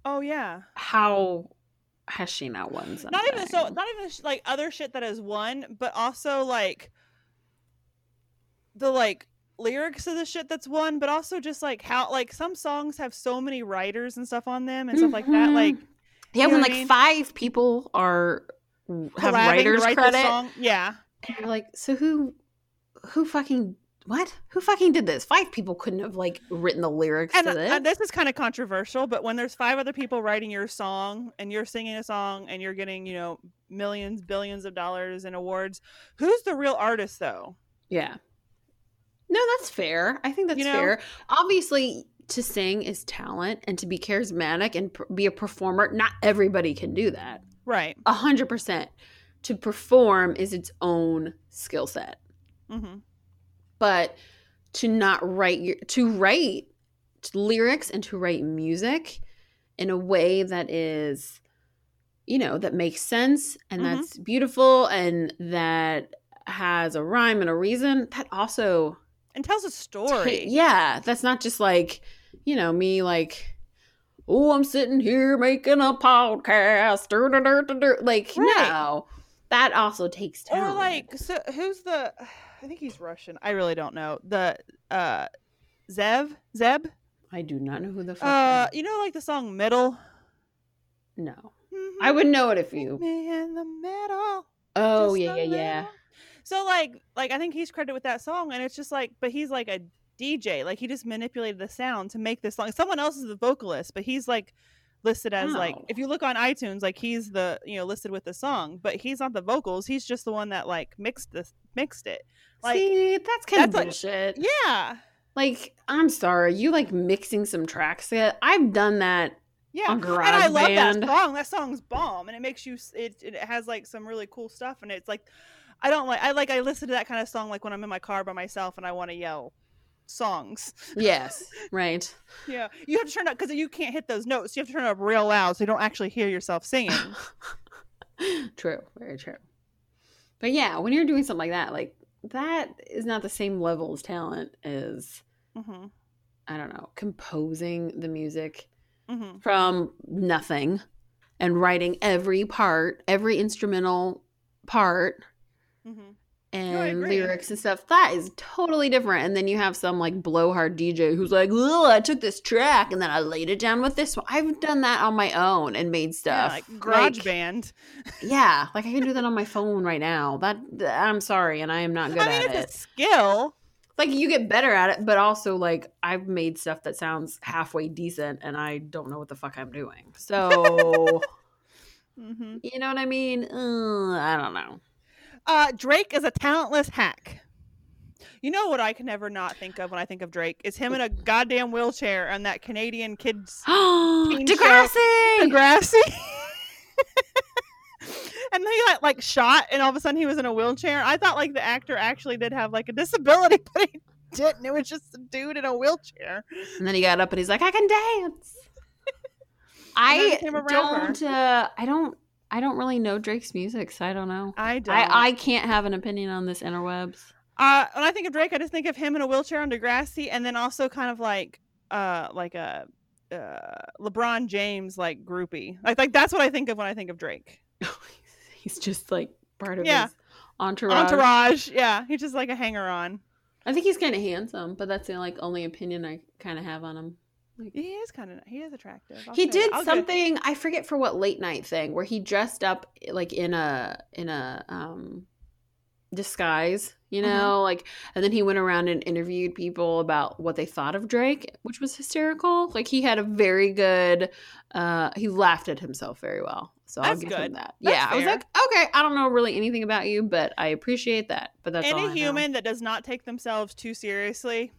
Oh yeah. how has she not won something? Not even so. Not even like other shit that has won, but also like the like lyrics of the shit that's won, but also just like how like some songs have so many writers and stuff on them and stuff like that. Mhm. Like Yeah, when like mean? five people are have collabing writers write credit. Yeah. And you're like, so who who fucking what? Who fucking did this? Five people couldn't have like written the lyrics and, to this. and this is kind of controversial, but when there's five other people writing your song and you're singing a song and you're getting, you know, millions, billions of dollars in awards, who's the real artist though? yeah. No, that's fair. I think that's You know? fair. Obviously, to sing is talent, and to be charismatic and pr- be a performer, not everybody can do that. Right. A hundred percent. to perform is its own skill set. Mm-hmm. But to not write your to write lyrics and to write music in a way that is you know that makes sense and Mhm. that's beautiful and that has a rhyme and a reason that also And tells a story. yeah that's not just like you know me like oh i'm sitting here making a podcast dur, dur, dur, dur, dur." like Right. no that also takes time. Or like, so who's the? I think he's Russian. I really don't know. The uh, Zev Zeb. i do not know who the fuck Uh, you know, like the song "Middle." no i would know it if you Me in the middle. oh yeah yeah yeah. So like, like I think he's credited with that song, and it's just like, but he's like a DJ. Like he just manipulated the sound to make this song. Someone else is the vocalist, but he's like listed as like Oh. if you look on iTunes, like he's the you know listed with the song, but he's not the vocals. He's just the one that like mixed this mixed it. Like See, that's kind of that's like- bullshit. yeah, Like, I'm sorry, you like mixing some tracks. I've done that. yeah. And I love GarageBand. that song. That song's bomb, and it makes you. It it has like some really cool stuff, and it's like. I don't like I like I listen to that kind of song like when I'm in my car by myself and I want to yell songs. Yes, <laughs> right. Yeah, you have to turn up because you can't hit those notes. You have to turn up real loud so you don't actually hear yourself singing. <laughs> true, very true. But yeah, when you're doing something like that, like that is not the same level of talent as hmm I don't know, composing the music hmm from nothing and writing every part, every instrumental part hmm and agree. lyrics and stuff. That is totally different. And then you have some like blowhard DJ who's like, "Oh, I took this track and then I laid it down with this one." I've done that on my own and made Yeah, stuff. like Garage Like, Band. Yeah, like I can do that on my phone right now. That I'm sorry, and I am not good I mean, at it's it. a skill. Like you get better at it, but also like I've made stuff that sounds halfway decent, and I don't know what the fuck I'm doing. So <laughs> hmm you know what I mean? Uh, I don't know. Uh, Drake is a talentless hack. You know what I can never not think of when I think of Drake is him in a goddamn wheelchair and that Canadian kids Teen <gasps> show. Degrassi. Degrassi. <laughs> and then he got like shot, and all of a sudden he was in a wheelchair. I thought like the actor actually did have like a disability, <laughs> but he didn't. It was just a dude in a wheelchair. And then he got up and he's like, I can dance. <laughs> I don't. Uh, I don't. I don't really know Drake's music, so I don't know. I don't. I, I can't have an opinion on this interwebs. uh, when I think of Drake, I just think of him in a wheelchair on Degrassi, and then also kind of like uh like a uh LeBron James like groupie. Like like that's what I think of when I think of Drake. <laughs> he's just like part of Yeah. his entourage. Entourage, yeah, he's just like a hanger on. I think he's kind of handsome, but that's the like only opinion I kind of have on him. He is kind of he is attractive. I'll he did something I forget for what late night thing where he dressed up like in a in a um disguise, you Mhm. know, like and then he went around and interviewed people about what they thought of Drake, which was hysterical. Like he had a very good uh he laughed at himself very well. So I'll give him that. That's yeah, I was like, okay, I don't know really anything about you, but I appreciate that. But that's any human that does not take themselves too seriously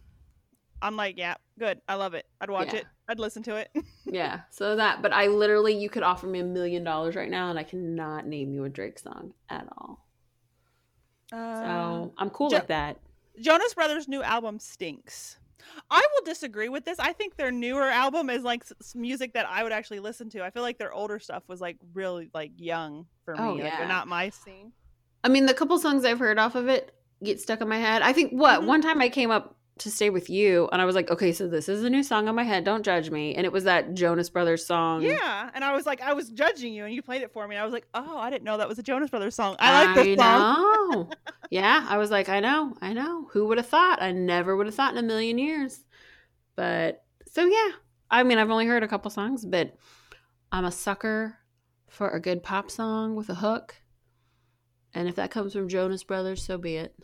i'm like yeah good i love it i'd watch Yeah. it i'd listen to it <laughs> Yeah, so that, but I literally, you could offer me a million dollars right now, and I cannot name you a Drake song at all. uh, So I'm cool Jo- like that. jonas brothers new album stinks i will disagree with this i think their newer album is like music that i would actually listen to i feel like their older stuff was like really like young for me Oh, like yeah. they're not my scene I mean, the couple songs I've heard off of it get stuck in my head. I think what Mhm. one time I came up to stay with you, and I was like, okay, so this is a new song on my head. Don't judge me. And it was that Jonas Brothers song. yeah and i was like i was judging you and you played it for me and i was like oh i didn't know that was a jonas brothers song i like this song know. <laughs> yeah, I was like, I know, I know. Who would have thought? I never would have thought in a million years. But so yeah, I mean, I've only heard a couple songs, but I'm a sucker for a good pop song with a hook. And if that comes from Jonas Brothers, so be it.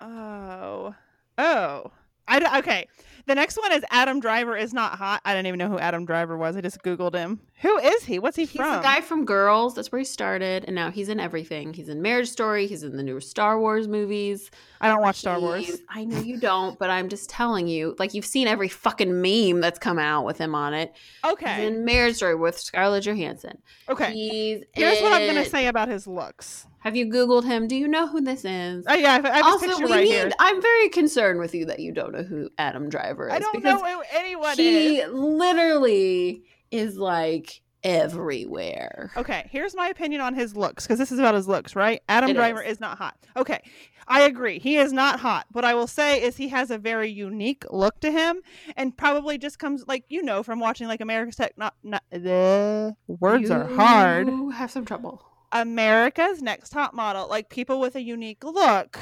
Oh. Oh. I okay. The next one is Adam Driver is not hot. I don't even know who Adam Driver was. I just googled him. Who is he? What's he from? He's from? the guy from Girls. That's where he started, and now he's in everything. He's in Marriage Story. He's in the new Star Wars movies. I don't watch Star Wars. I know you don't, but I'm just telling you. Like you've seen every fucking meme that's come out with him on it. He's Okay. in Marriage Story with Scarlett Johansson. Okay. He's Here's what I'm gonna say about his looks. Have you Googled him? Do you know who this is? Oh yeah, I have, I have his also, picture we right need, here. I'm very concerned with you that you don't know who Adam Driver is. I don't know who anyone he is. literally is like everywhere. Okay, here's my opinion on his looks because this is about his looks, right? Adam It Driver is. is not hot. Okay, I agree. He is not hot. What I will say is he has a very unique look to him, and probably just comes like you know from watching like America's Tech. Not, not the words are hard. Have some trouble. America's Next Top Model, like people with a unique look,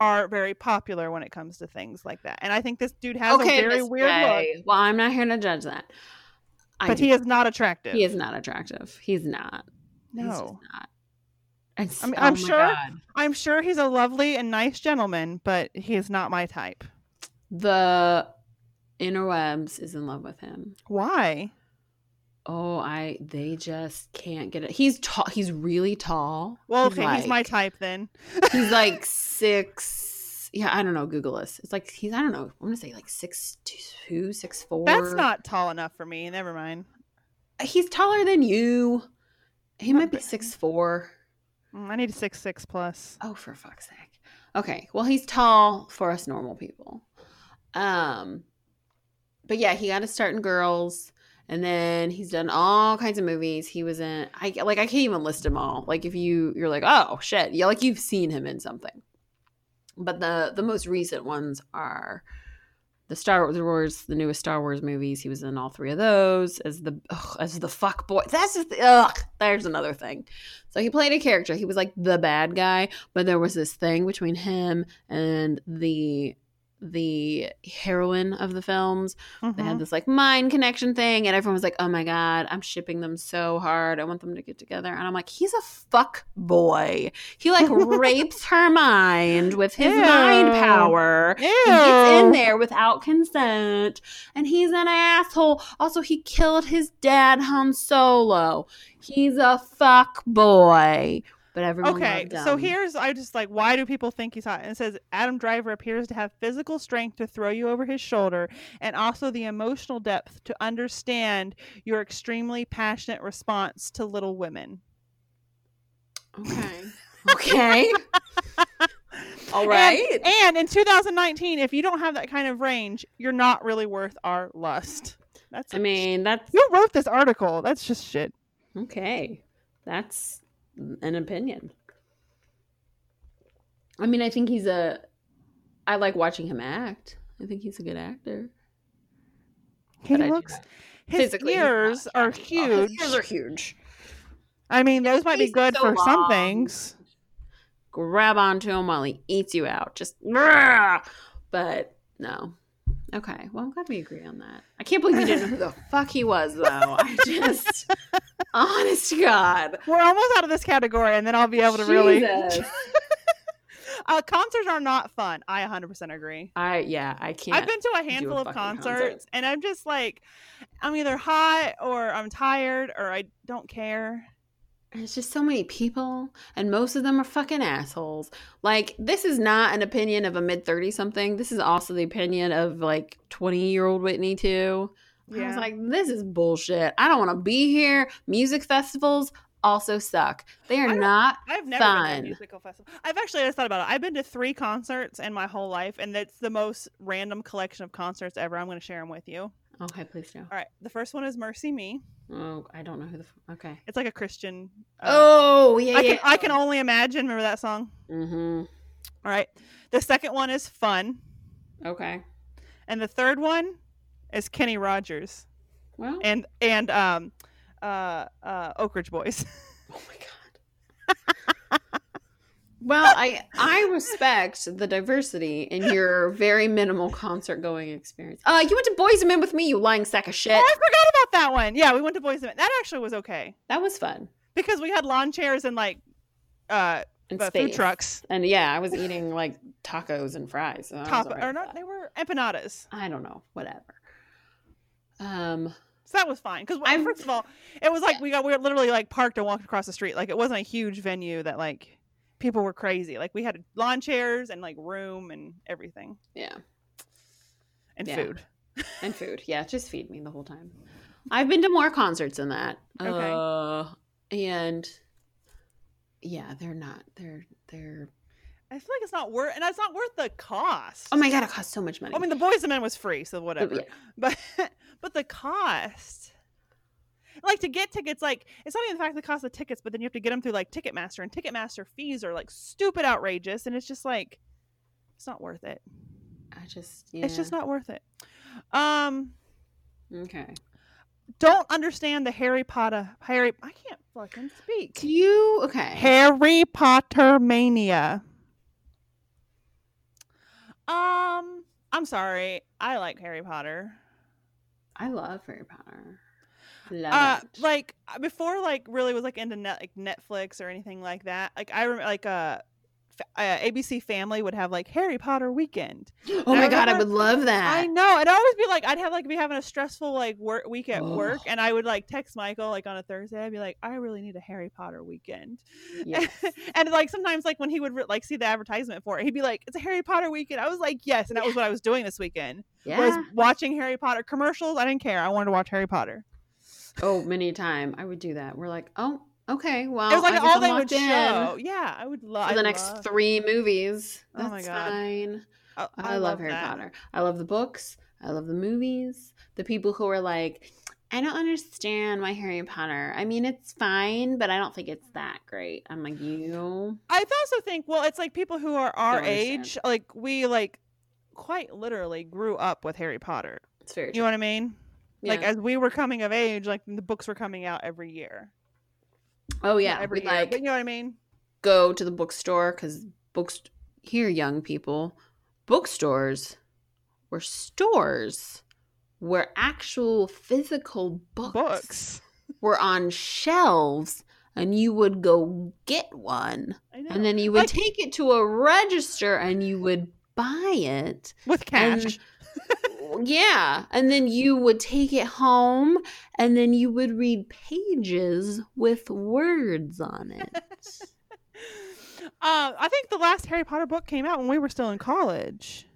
are very popular when it comes to things like that. And I think this dude has a very Miss weird look, Well, I'm not here to judge that. I but do- he is not attractive. he is not attractive. He's not. He's no. not. It's, I mean, oh I'm sure- God. I'm sure he's a lovely and nice gentleman, but he is not my type. the interwebs is in love with him. Why? Oh, I they just can't get it. He's tall. He's really tall. Well, okay, he's my type then. He's <laughs> like six. Yeah, I don't know. Google this. It's like he's. I don't know. I'm gonna say like six two, six four. That's not tall enough for me. Never mind. He's taller than you. He might be six four. Mm, I need a six six plus. Oh, for fuck's sake. Okay. Well, he's tall for us normal people. Um, but yeah, he got to start in Girls, and then he's done all kinds of movies. He was in. I like. I can't even list them all. Like if you you're like, oh shit, yeah, like you've seen him in something. But the the most recent ones are the Star Wars, the newest Star Wars movies. He was in all three of those as the ugh, as the fuck boy. That's just ugh. There's another thing. So he played a character. He was like the bad guy, but there was this thing between him and the the heroine of the films. They Mhm. had this like mind connection thing, and everyone was like, "Oh my god, I'm shipping them so hard. I want them to get together." And I'm like, "He's a fuck boy. He like <laughs> rapes her mind with his mind power. Ew. He gets in there without consent, and he's an asshole. Also, he killed his dad, Han Solo. He's a fuck boy." But everyone Okay, loved him. so here's I just like why do people think he's hot? And it says Adam Driver appears to have physical strength to throw you over his shoulder and also the emotional depth to understand your extremely passionate response to Little Women. Okay. <laughs> Okay. <laughs> All right. And in 2019, if you don't have that kind of range, you're not really worth our lust. That's I mean, that's who wrote this article? That's just shit. okay. That's an opinion. I mean, I think he's a. I like watching him act. I think he's a good actor. He But looks. His Physically, ears are huge. Oh, his ears are huge. I mean, those might be good so for some things. Grab onto him while he eats you out. Just, but no. Okay, well, I'm glad we agree on that. I can't believe you didn't know who the <laughs> fuck he was, though. I just, <laughs> honest to God, We're almost out of this category, and then I'll be able to really. <laughs> Uh, concerts are not fun. I 100% agree. I yeah, I can't. I've been to a do a handful of concerts, concert. and I'm just like, I'm either hot or I'm tired or I don't care. There's just so many people, and most of them are fucking assholes. Like, this is not an opinion of a mid 30 something. This is also the opinion of like 20 year old Whitney, too. I was like, this is bullshit. I don't want to be here. Music festivals also suck. They are don't- I've never been to a musical festival. I've actually just thought about it. I've been to three concerts in my whole life, and that's the most random collection of concerts ever. I'm going to share them with you. Okay, please do. All right. The first one is MercyMe. Oh, I don't know who the. F- okay. It's like a Christian. uh, Oh, yeah. I yeah. can I can only imagine. Remember that song? Mm-hmm. All right. The second one is Fun, Okay. and the third one is Kenny Rogers Well. and and um uh uh Oak Ridge Boys. <laughs> Oh my god. Well, I I respect the diversity in your very minimal concert going experience. Uh, you went to Boys and Men with me, you lying sack of shit. Oh, I forgot about that one. Yeah, we went to Boys and Men. That actually was okay That was fun. because we had lawn chairs and like uh And uh, food trucks. And yeah, I was eating like tacos and fries. so Top alright or not? They were empanadas. I don't know. Whatever. Um. So that was fine because I'm- first of all, it was like we got we were literally like parked and walked across the street. Like it wasn't a huge venue that like people were crazy. Like we had lawn chairs and like room and everything Yeah. and Yeah. food. And food. <laughs> Yeah, just feed me the whole time. I've been to more concerts than that. Okay. Uh, and yeah, they're not. They're they're. I feel like it's not worth, and it's not worth the cost. Oh my god, it costs so much money. I mean, the Boys and Men was free, so whatever. yeah. But <laughs> but the cost, like to get tickets, like it's not even the fact the cost of tickets, but then you have to get them through like Ticketmaster, and Ticketmaster fees are like stupid outrageous, and it's just like it's not worth it. I just. Yeah. It's just not worth it. Um, okay. don't understand the Harry Potter Harry. I can't fucking Do speak. you okay? Harry Potter mania. Um, I'm sorry. I like Harry Potter. I love Harry Potter. Love uh it. like uh, before like really was like into net like netflix or anything like that like i remember like uh, uh abc family would have like harry potter weekend <gasps> oh my I god, I would love that. i know it'd always be like i'd have like be having a stressful like work week at work Oh. and i would like text michael like on a thursday i'd be like i really need a harry potter weekend Yes. <laughs> and like sometimes like when he would like see the advertisement for it he'd be like it's a harry potter weekend i was like yes and that was what i was doing this weekend yeah. was watching harry potter commercials i didn't care i wanted to watch harry potter <laughs> oh, many a time I would do that. We're like, oh, okay, well, it was like all they would in show. Yeah, I would love for the next three movies. Oh That's my God. fine. I, I, love, Harry that. Potter. I love the books. I love the movies. The people who are like, I don't understand my Harry Potter. I mean, it's fine, but I don't think it's that great. I'm like, you. I also think, well, it's like people who are our age, like we like quite literally grew up with Harry Potter. It's very You true. know what I mean? Like as we were coming of age, like the books were coming out every year. oh Not yeah, every we year, like but you know what I mean? go to the bookstore because books here, young people, bookstores were stores where actual physical books, Books. were on shelves, and you would go get one, and then you would Like- take it to a register, and you would buy it. with cash. <laughs> yeah, and then you would take it home, and then you would read pages with words on it. <laughs> uh, I think the last Harry Potter book came out when we were still in college.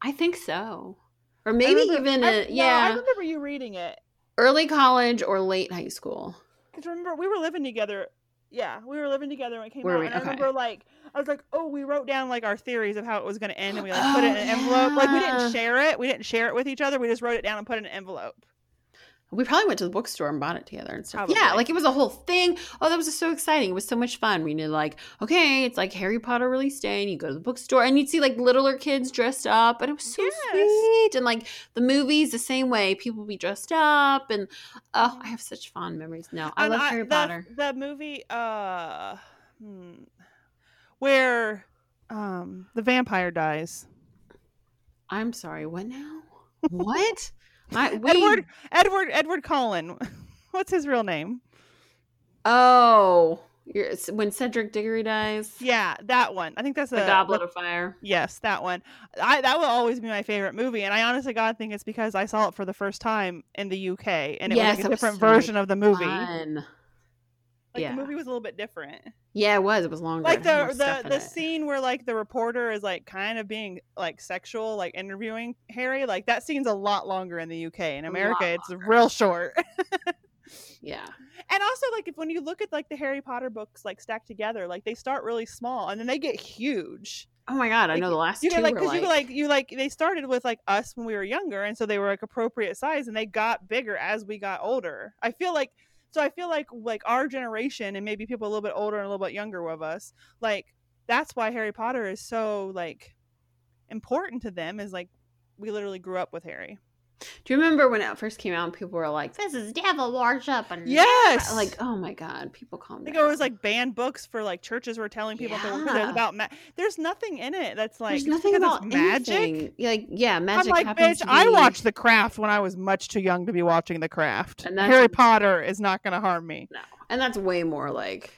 I think so. Or maybe remember- even, I- a, no, I remember you reading it. early college or late high school. Because remember, we were living together. Yeah, we were living together when it came Were out. we? And I remember, like, I was like, oh, we wrote down, like, our theories of how it was going to end, and we, like, put it in an <gasps> Oh, envelope. Like, we didn't share it. We didn't share it with each other. We just wrote it down and put it in an envelope. We probably went to the bookstore and bought it together and stuff. Probably. Yeah, like it was a whole thing. Oh, that was so exciting. It was so much fun. We knew like, okay, it's like Harry Potter release day, and you go to the bookstore and you'd see like littler kids dressed up, and it was so Yes. sweet. And like the movies, the same way, people would be dressed up, and oh, I have such fond memories. No, I And love Harry the, Potter. The movie, uh, hmm, where um, the vampire dies. I'm sorry. What now? What? I <laughs> we, Edward, Edward, Edward Cullen. <laughs> What's his real name? Oh, you're, when Cedric Diggory dies. Yeah, that one. I think that's The a, Goblet of Fire. Yes, that one. I that will always be my favorite movie, and I honestly God think it's because I saw it for the first time in the UK, and it Yes, was like a was different so version of the movie. Like yeah. the movie was a little bit different. Yeah, it was. It was longer. Like It had more the the the it. scene where like the reporter is like kind of being like sexual, like interviewing Harry. Like that scene's a lot longer in the UK. In America, it's longer. real short. <laughs> Yeah. and also like if when you look at like the Harry Potter books like stacked together, like they start really small and then they get huge. Oh my god, I know the last you two get like because like, you like you like they started with like us when we were younger and so they were like appropriate size and they got bigger as we got older i feel like so i feel like like our generation and maybe people a little bit older and a little bit younger of us like that's why harry potter is so like important to them is like we literally grew up with harry Do you remember when it first came out and people were like, This is devil worship and yes like, oh my god, people I down. think it was like banned books for like churches were telling people Yeah. about ma- there's nothing in it that's like There's nothing about it's magic anything. Like, yeah, magic. I'm like, bitch, I watched The Craft when I was much too young to be watching The Craft. And Harry Potter is not going to harm me. No. And that's way more like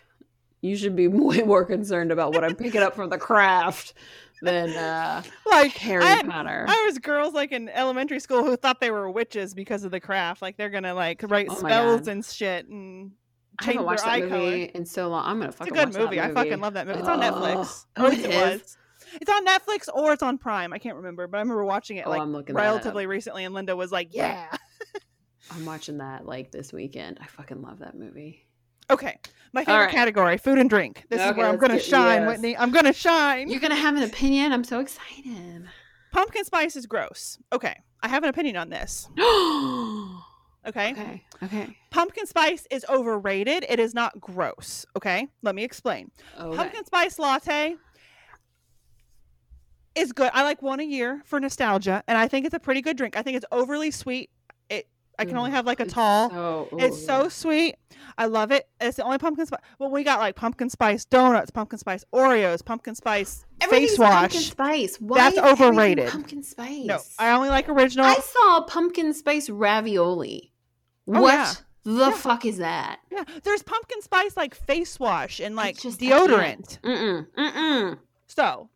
you should be <laughs> way more concerned about what I'm picking up from the craft than uh, Like Harry I Potter. I was girls like in elementary school who thought they were witches because of the craft. Like they're gonna like write Oh spells and shit and I haven't their watched eye that color. movie in so long. I'm gonna It's a fucking good movie. That I fucking love that movie. It's on Oh. Netflix. Oh, it it is? was. It's on Netflix or it's on Prime. I can't remember, but I remember watching it Oh, like I'm looking that up. relatively recently, and Linda was like, "Yeah." I'm watching that like this weekend. I fucking love that movie. Okay, my favorite right. category: food and drink. This is where I'm gonna shine, yes. Whitney. I'm gonna shine. You're gonna have an opinion. I'm so excited. Pumpkin spice is gross. Okay, I have an opinion on this. <gasps> Okay, okay. Okay. pumpkin spice is overrated. It is not gross. Okay, let me explain. Okay. Pumpkin spice latte is good. I like one a year for nostalgia, and I think it's a pretty good drink. I think it's overly sweet. I can only mm. have like a tall. So, It's ooh. so sweet. I love it. It's the only pumpkin spice. Well, we got like pumpkin spice donuts, pumpkin spice Oreos, pumpkin spice face wash. Pumpkin spice. Why That's is overrated. Pumpkin spice. No, I only like original. I saw pumpkin spice ravioli. Oh, what yeah. the Yeah. fuck is that? yeah, there's pumpkin spice like face wash and like just- deodorant. Mm-mm. Mm-mm. So,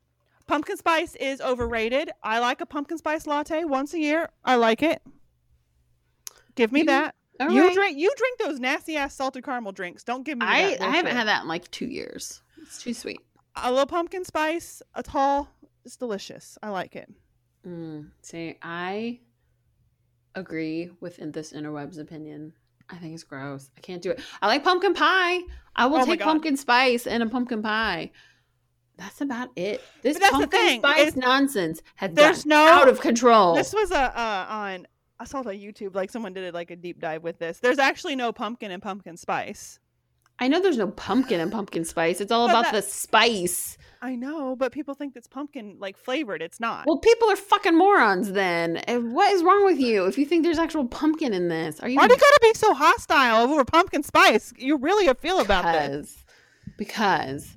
pumpkin spice is overrated. I like a pumpkin spice latte once a year. I like it. Give me You- that. You right. drink you drink those nasty ass salted caramel drinks. Don't give me I, that I haven't had that in like two years. It's too sweet. a little pumpkin spice, a tall. It's delicious. I like it. Mm, see, I agree with in this interwebs opinion. I think it's gross. I can't do it. I like pumpkin pie. I will Oh take pumpkin spice and a pumpkin pie. That's about it. This But that's the pumpkin spice is nonsense has There's no out of control. This was a uh, on I saw it on YouTube. Like someone did it like a deep dive with this. There's actually no pumpkin and pumpkin spice. I know there's no pumpkin and pumpkin spice. It's all But about that- the spice. I know, but people think it's pumpkin like flavored. It's not. Well, people are fucking morons then. And what is wrong with you if you think there's actual pumpkin in this? Are you Why do you gotta be so hostile over pumpkin spice? You really feel about this. because because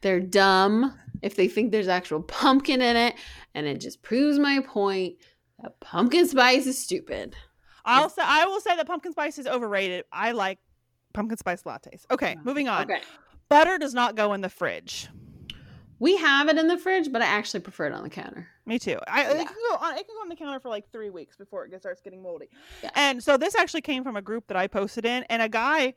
they're dumb if they think there's actual pumpkin in it and it just proves my point that pumpkin spice is stupid I'll say I will say that pumpkin spice is overrated. I like pumpkin spice lattes. Okay, moving on. okay Butter does not go in the fridge. we have it in the fridge but i actually prefer it on the counter Me too. I Yeah. it can go on it can go on the counter for like three weeks before it gets, starts getting moldy. Yeah. And so this actually came from a group that I posted in, and a guy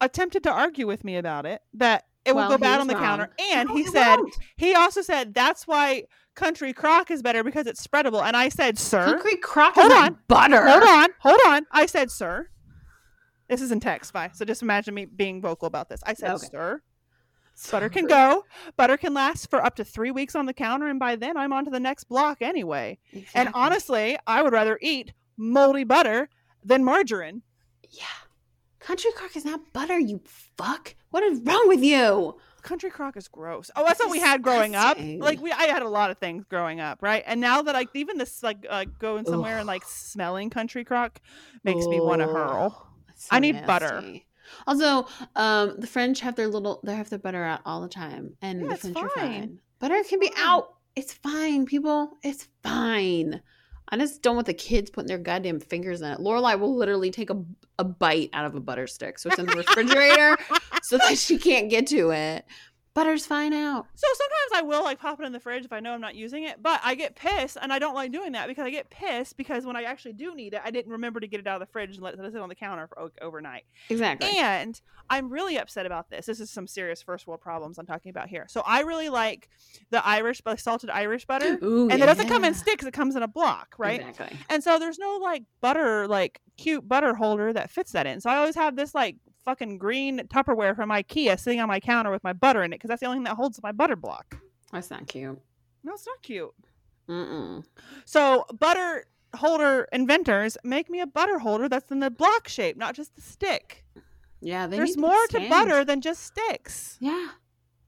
attempted to argue with me about it that it Well, will go bad on the wrong. counter. And No, he said won't. he also said that's why country crock is better because it's spreadable. And I said, sir, concrete crock Hold on. butter hold on, hold on. I said, sir. This is in text, bye. So just imagine me being vocal about this. I said, Okay. sir. Butter can go. Butter can last for up to three weeks on the counter, and by then I'm on to the next block anyway. And honestly, I would rather eat moldy butter than margarine. yeah country crock is not butter you fuck what is wrong with you Country crock is gross. Oh, that's what we had growing up. Like we, I had a lot of things growing up, right? And now that like even this like uh, going somewhere and like smelling country crock makes me want to hurl. That's I need butter. Also, um, the French have their little they have their butter out all the time, and Yeah, the French are fine. fine. Butter can be out. It's fine, people. It's fine. I just don't want the kids putting their goddamn fingers in it. Lorelai will literally take a, a bite out of a butter stick, so it's in the <laughs> refrigerator, so that she can't get to it. Butter's fine out. So sometimes I will like pop it in the fridge if I know I'm not using it, but I get pissed and I don't like doing that because I get pissed because when I actually do need it, I didn't remember to get it out of the fridge and let it sit on the counter for overnight. Exactly. And I'm really upset about this. This is some serious first world problems I'm talking about here. So I really like the Irish, the salted Irish butter, <gasps> Ooh, and it doesn't come in sticks; it comes in a block, right? Exactly. And so there's no like butter, like cute butter holder that fits that in. So I always have this like fucking green Tupperware from IKEA sitting on my counter with my butter in it because that's the only thing that holds my butter block. That's not cute. No, it's not cute. Mm-mm. So butter holder inventors make me a butter holder that's in the block shape, not just the stick. Yeah, There's to more to butter than just sticks. Yeah.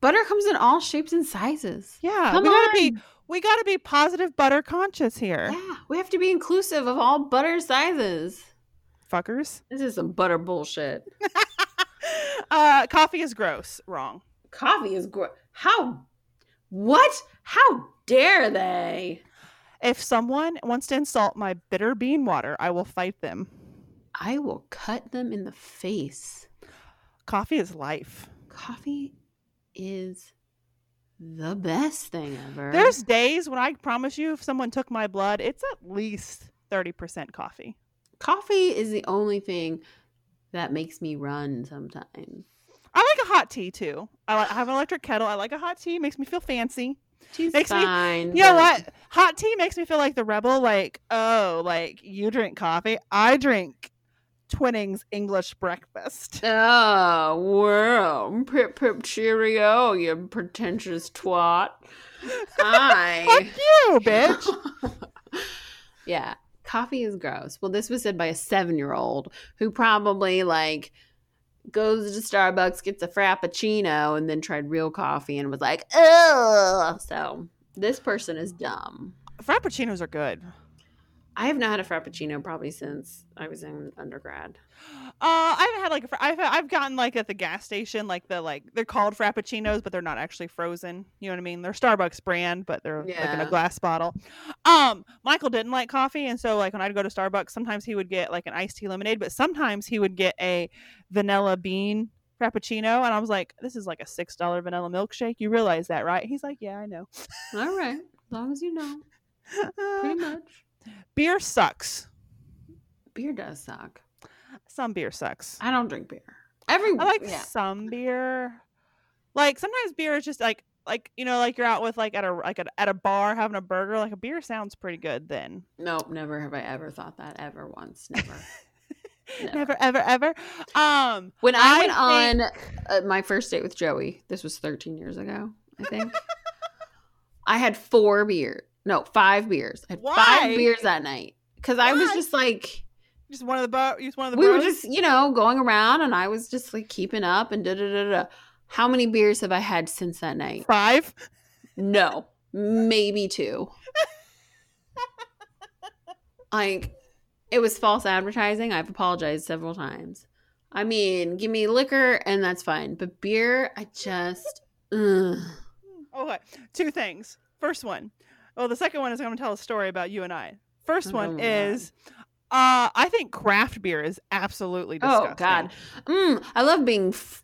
Butter comes in all shapes and sizes. Yeah, Come we gotta be we gotta be positive butter conscious here, Yeah, we have to be inclusive of all butter sizes. Fuckers. This is some butter bullshit. <laughs> uh, coffee is gross. Wrong. Coffee is gross. How? What? How dare they? If someone wants to insult my bitter bean water, I will fight them. I will cut them in the face. Coffee is life. coffee is the best thing ever. There's days when I promise you, if someone took my blood, it's at least 30% coffee. Coffee is the only thing that makes me run sometimes. I like a hot tea too. I, like, I have an electric kettle. I like a hot tea. Makes me feel fancy. Tea's Makes me- fine. You know what? Hot tea makes me feel like the rebel. Like, oh, like you drink coffee. I drink Twinings English breakfast. <laughs> Oh, well, pip pip cheerio, you pretentious twat. <laughs> Fuck I. you, bitch. <laughs> yeah, coffee is gross. Well, this was said by a seven year old who probably like goes to Starbucks, gets a frappuccino, and then tried real coffee and was like, ugh. So this person is dumb. Frappuccinos are good. I have not had a frappuccino probably since I was in undergrad. <gasps> Uh, I haven't had like a I've I've gotten like at the gas station like the like they're called frappuccinos, but they're not actually frozen. You know what I mean? They're Starbucks brand, but they're like in a glass bottle. Um, Michael didn't like coffee, and so like when I'd go to Starbucks, sometimes he would get like an iced tea lemonade, but sometimes he would get a vanilla bean frappuccino, and I was like, this is like a six dollar vanilla milkshake. You realize that, right? He's like, yeah, I know. All right, as long as you know, <laughs> pretty much. beer sucks. Beer does suck. Some beer sucks. I don't drink beer. Every I like yeah. some beer. Like sometimes beer is just like like you know like you're out with like at a like at, at a bar having a burger like a beer sounds pretty good then. Nope, never have I ever thought that ever once. Never. <laughs> Never. Never ever ever. Um When I, I went think- on uh, my first date with Joey, this was 13 years ago, I think. <laughs> I had four beers. No, five beers. I had Why? five beers that night because I was just like, just one of the bar just one of the we were just, you know, going around and I was just like keeping up and da da da da. How many beers have I had since that night? five. No, maybe two. like, it was false advertising. I've apologized several times. I mean, give me liquor and that's fine, but beer, I just. Ugh. Okay. Two things. First one. Well, the second one is I'm going to tell a story about you and I. First Oh one God. is uh I think craft beer is absolutely disgusting. Oh God, mm, I love being f-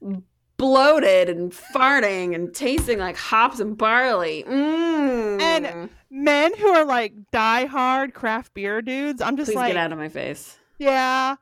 bloated and farting and tasting like hops and barley. Mm. And Men who are like diehard craft beer dudes, I'm just please like get out of my face. Yeah.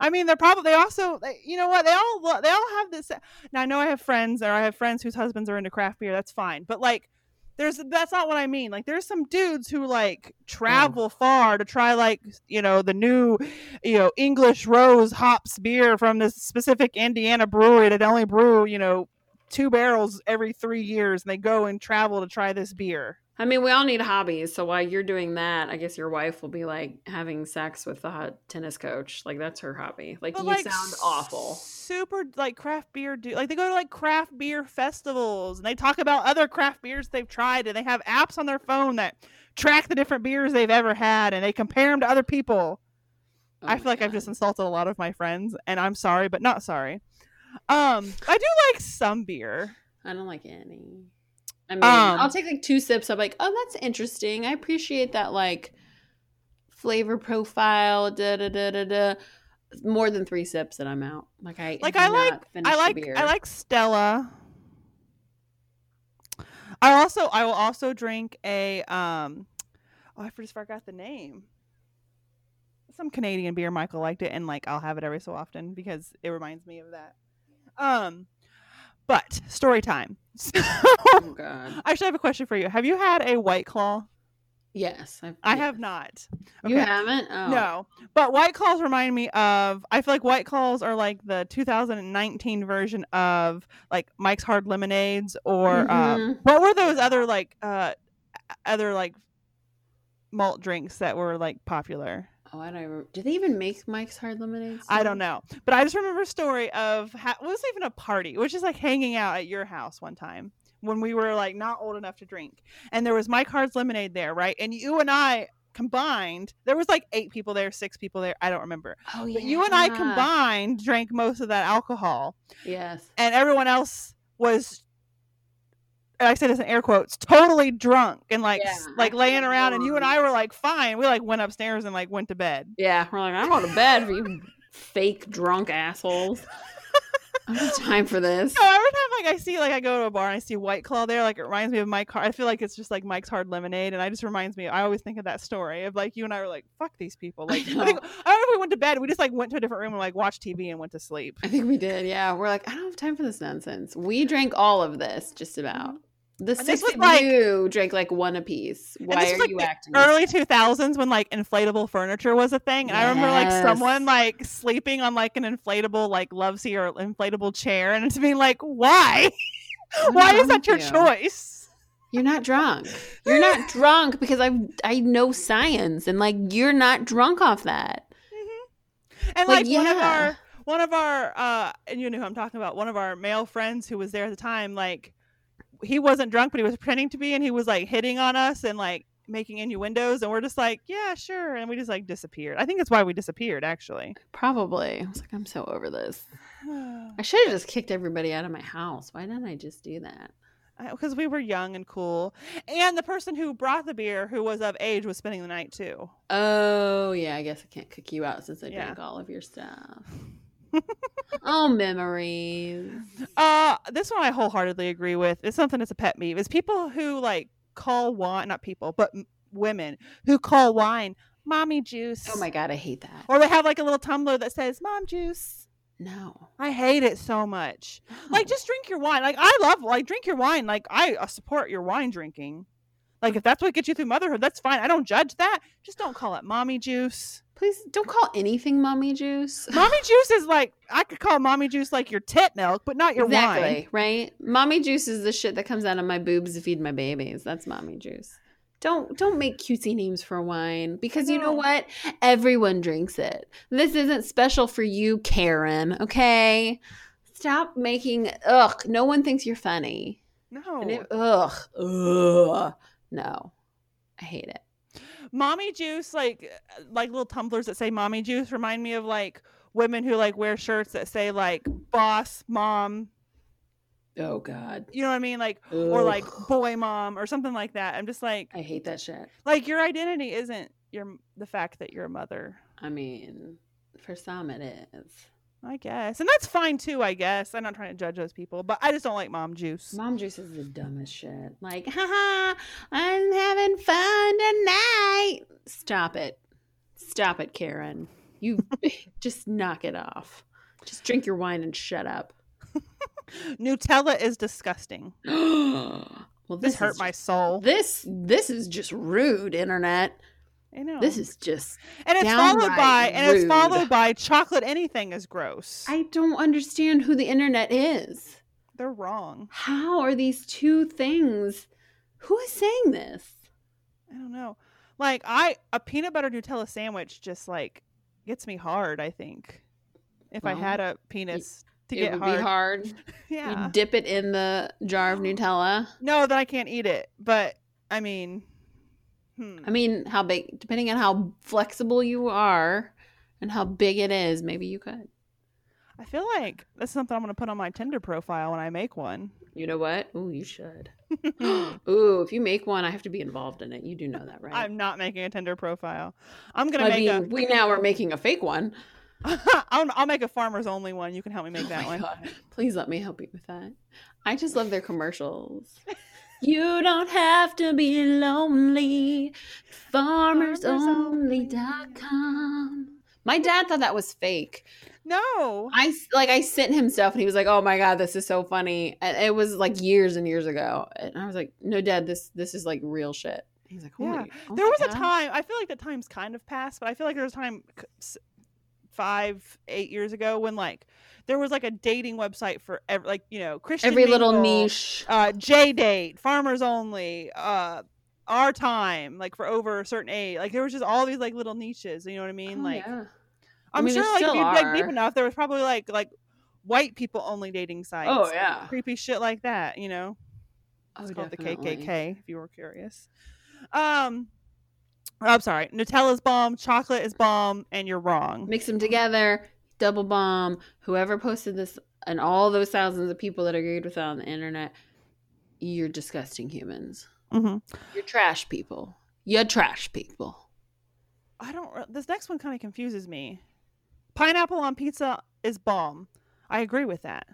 I mean, they're probably they also they, you know what they all they all have this. Now I know I have friends or I have friends whose husbands are into craft beer. That's fine, but like, there's that's not what I mean. Like, there's some dudes who like mm. travel far to try like you know the new you know English rose hops beer from this specific Indiana brewery that only brew you know two barrels every three years, and they go and travel to try this beer. I mean, we all need hobbies. So while you're doing that, I guess your wife will be like having sex with the hot tennis coach. Like that's her hobby. Like But, you sound awful. Super like craft beer do like they go to like craft beer festivals and they talk about other craft beers they've tried and they have apps on their phone that track the different beers they've ever had and they compare them to other people. Oh I feel like I've just insulted a lot of my friends and I'm sorry but not sorry. Um I do like some beer. I don't like any. I mean, Um, I'll take like two sips. I'm like, oh, that's interesting. I appreciate that, like flavor profile. Da da da da da. More than three sips, and I'm out. Like I Like, I like- I like beer. I like Stella. I also I will also drink a um oh I just forgot the name. Some Canadian beer. Michael liked it, and like I'll have it every so often because it reminds me of that. Um, but story time. <laughs> So, Oh God. <laughs> I actually have a question for you. Have you had a White Claw? Yes, I've, I have not. You haven't? Oh. No, but White Claws remind me of. I feel like White Claws are like the 2019 version of like Mike's Hard Lemonades, or um, Mhm. what were those other like uh other like malt drinks that were like popular? Oh, I don't. Do they even make Mike's Hard Lemonade? I don't know, but I just remember a story of ha- it was even a party, which is like hanging out at your house one time when we were like not old enough to drink, and there was Mike Hard's lemonade there, right? And you and I combined, there was like eight people there, six people there, I don't remember. Oh yeah. But you and I combined drank most of that alcohol, Yes. and everyone else was. I say this in air quotes, totally drunk and like Yeah, like laying around, and you and. I were like fine. We like went upstairs and like went to bed. Yeah, we're like, I'm going to bed for you fake drunk assholes. <laughs> I don't have time for this. No, every time like I see like I go to a bar and I see White Claw there, like it reminds me of Mike. Hard. I feel like it's just like Mike's Hard Lemonade, and I just reminds me. I always think of that story of like you and I were like, "Fuck these people." Like I, know. think, I don't know if we went to bed. We just like went to a different room and like watched TV and went to sleep. I think we did. Yeah, we're like, I don't have time for this nonsense. We drank all of this, just about. Mm-hmm. The Mm-hmm. This was of like- you drank like one apiece. Why this are like, you the acting? Early two thousands when like inflatable furniture was a thing, and I remember like someone like sleeping on like an inflatable like love seat or inflatable chair, and it's being like, why? <laughs> Why is that your you? choice? You're not drunk. You're not drunk because I I know science and like you're not drunk off that. And Like, like, one of our one of our uh and you know who I'm talking about, one of our male friends who was there at the time, like he wasn't drunk, but he was pretending to be and he was like hitting on us and like making innuendos and we're just like, Yeah, sure and we just like disappeared. I think that's why we disappeared actually. Probably. I was like, I'm so over this. <sighs> I should have just kicked everybody out of my house. Why didn't I just do that? Because we were young and cool. And the person who brought the beer, who was of age, was spending the night too. Oh yeah, I guess I can't kick you out since I Yeah. drank all of your stuff. Oh, memories. Uh, this one I wholeheartedly agree with. It's something that's a pet peeve. Is people who like call wine, not people, but m- women who call wine mommy juice. Oh my god, I hate that. Or they have like a little tumbler that says mom juice. No. I hate it so much. <gasps> Like, just drink your wine. Like, I love like drink your wine. Like, I uh, support your wine drinking. Like, if that's what gets you through motherhood, that's fine. I don't judge that. Just don't call it mommy juice. Please don't call anything mommy juice. <laughs> Mommy juice is like I could call mommy juice like your tit milk, but not your exactly, wine. right? Mommy juice is the shit that comes out of my boobs to feed my babies. That's mommy juice. Don't don't make cutesy names for wine because you know what? Everyone drinks it. This isn't special for you, Karen. Okay, stop making ugh. No one thinks you're funny. No. And it, ugh, ugh. No, I hate it. Mommy juice like like little tumblers that say mommy juice remind me of like women who like wear shirts that say like boss mom Oh God. you know what i mean like or like boy mom or something like that i'm just like I hate that shit. like your identity isn't your the fact that you're a mother I mean, for some it is. I guess and that's fine too i guess i'm not trying to judge those people but i just don't like mom juice Mom juice is the dumbest shit. Like, <laughs> haha, I'm having fun tonight. Stop it. Stop it, Karen. You <laughs> just knock it off. Just drink your wine and shut up. <laughs> nutella is disgusting <gasps> well, this, this hurt is my soul This this is just rude, internet. I know This is just and it's followed by and it's followed by chocolate anything is gross I don't understand who the internet is. they're wrong How are these two things? Who is saying this? I don't know. Like I a peanut butter Nutella sandwich just like gets me hard, I think. If I had a penis to it get would hard. be hard. <laughs> Yeah. You dip it in the jar of Nutella. No, then I can't eat it. But I mean hmm. I mean, how big, depending on how flexible you are and how big it is, maybe you could. I feel like that's something I'm gonna put on my Tinder profile when I make one. You know what? Ooh, you should. <laughs> <gasps> Ooh, if you make one, I have to be involved in it. You do know that, right? I'm not making a Tinder profile. I'm gonna I make mean, we now are making a fake one. <laughs> a I'll, I'll make a farmers only one. You can help me make Oh that one. God. Please let me help you with that. I just love their commercials. <laughs> you don't have to be lonely. FarmersOnly.com. My dad thought that was fake. No. I like I sent him stuff and he was like, "Oh my god, this is so funny." And it was like years and years ago. And I was like, "No, dad, this this is like real shit." He's like, "Holy, Yeah. oh there was a time i feel like the time's kind of passed but i feel like there was a time five eight years ago when like there was like a dating website for every like you know christian every little niche. uh JDate farmers only uh our time like for over a certain age like there was just all these like little niches you know what i mean Oh, like yeah. I i'm mean, sure like if you dig deep enough there was probably like like white people only dating sites Oh yeah. creepy shit like that you know Oh, it's called definitely. the KKK, if you were curious. Um, I'm sorry. Nutella's bomb, chocolate is bomb, and you're wrong. Mix them together, double bomb. Whoever posted this and all those thousands of people that agreed with that on the internet, you're disgusting humans. hmm You're trash people. You're trash people. I don't. This next one kind of confuses me. Pineapple on pizza is bomb. I agree with that.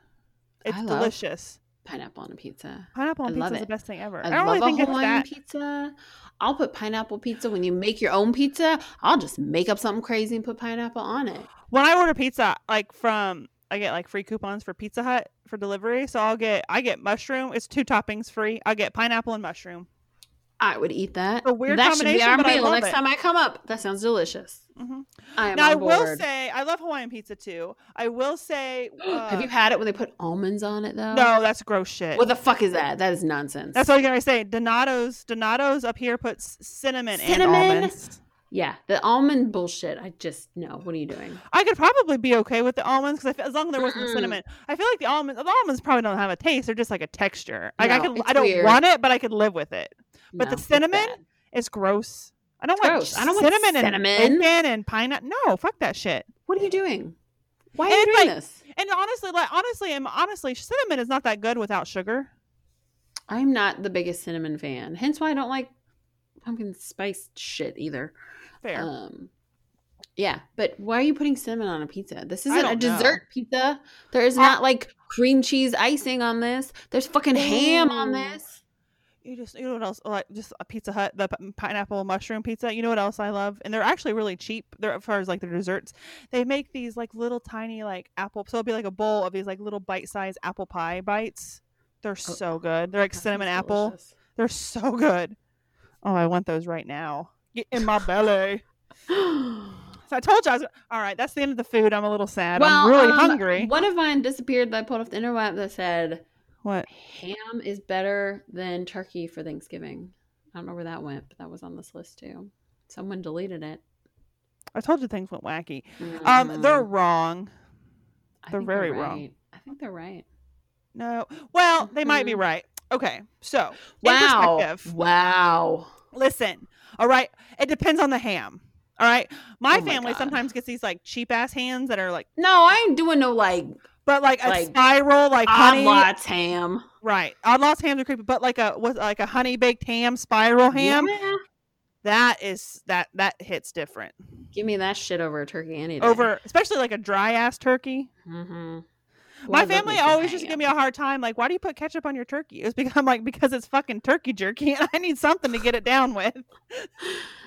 It's love delicious. Pineapple on a pizza. Pineapple on I pizza is the best thing ever. I, I, don't love really think a Hawaiian pizza. I'll put pineapple pizza when you make your own pizza. I'll just make up something crazy and put pineapple on it. When I order pizza, like from I get like free coupons for Pizza Hut for delivery, so I'll get I get mushroom. It's two toppings free. I get pineapple and mushroom. I would eat that. a weird that should be our but meal next it. time I come up. That sounds delicious. hmm I am Now I will say I love Hawaiian pizza too. I will say uh, <gasps> Have you had it when they put almonds on it though? No, that's gross shit. What the fuck is that? That is nonsense. That's what I'm gonna say. Donato's Donato's up here puts cinnamon, Cinnamon? and almonds. yeah, the almond bullshit. I just no. What are you doing? I could probably be okay with the almonds because as long as there wasn't cinnamon, I feel like the almonds the almonds probably don't have a taste. They're just like a texture. Like I could I don't weird. want it, but I could live with it. But the No, it's cinnamon? is gross. I don't want. I don't want cinnamon and cinnamon. bacon and pineapple. No, fuck that shit. What are you doing? Why are And you doing like- this? And honestly, like honestly, and honestly, cinnamon is not that good without sugar. I'm not the biggest cinnamon fan. Hence why I don't like pumpkin spice shit either. Fair. Um, yeah, but why are you putting cinnamon on a pizza? This isn't a don't know. dessert pizza. There is not like cream cheese icing on this. There's fucking ham on this. You just you know what else like just a Pizza Hut the pineapple mushroom pizza. You know what else I love? And they're actually really cheap. They're as far as like their desserts. They make these like little tiny like apple. So it'll be like a bowl of these like little bite sized apple pie bites. They're so good. They're like Oh, cinnamon apple. delicious. They're so <laughs> good. Oh, I want those right now. Get in my belly. <gasps> So I told you I was all right. That's the end of the food. I'm a little sad. I'm really um, hungry. One of mine disappeared that I pulled off the interweb that said What? ham is better than turkey for Thanksgiving. I don't know where that went, but that was on this list too. Someone deleted it. I told you things went wacky. Um, they're Mhm. wrong. They're very wrong. right. I think they're right. No. Well, they might be Mhm. right. Okay. So, Wow. Wow. listen. All right. It depends on the ham. All right. My Oh family God. sometimes gets these like cheap ass hands that are like, No, I ain't doing no like but like a Like, spiral, like honey. odd ham. Right. Odd lots hams are creepy, but like a with like a honey baked ham, spiral ham. Yeah. That is that that hits different Give me that shit over a turkey any day. over, especially like a dry ass turkey. Mm-hmm. My family always just give me a hard time, like, why do you put ketchup on your turkey? It's because I'm like, because it's fucking turkey jerky, and I need something to get it down with. <laughs>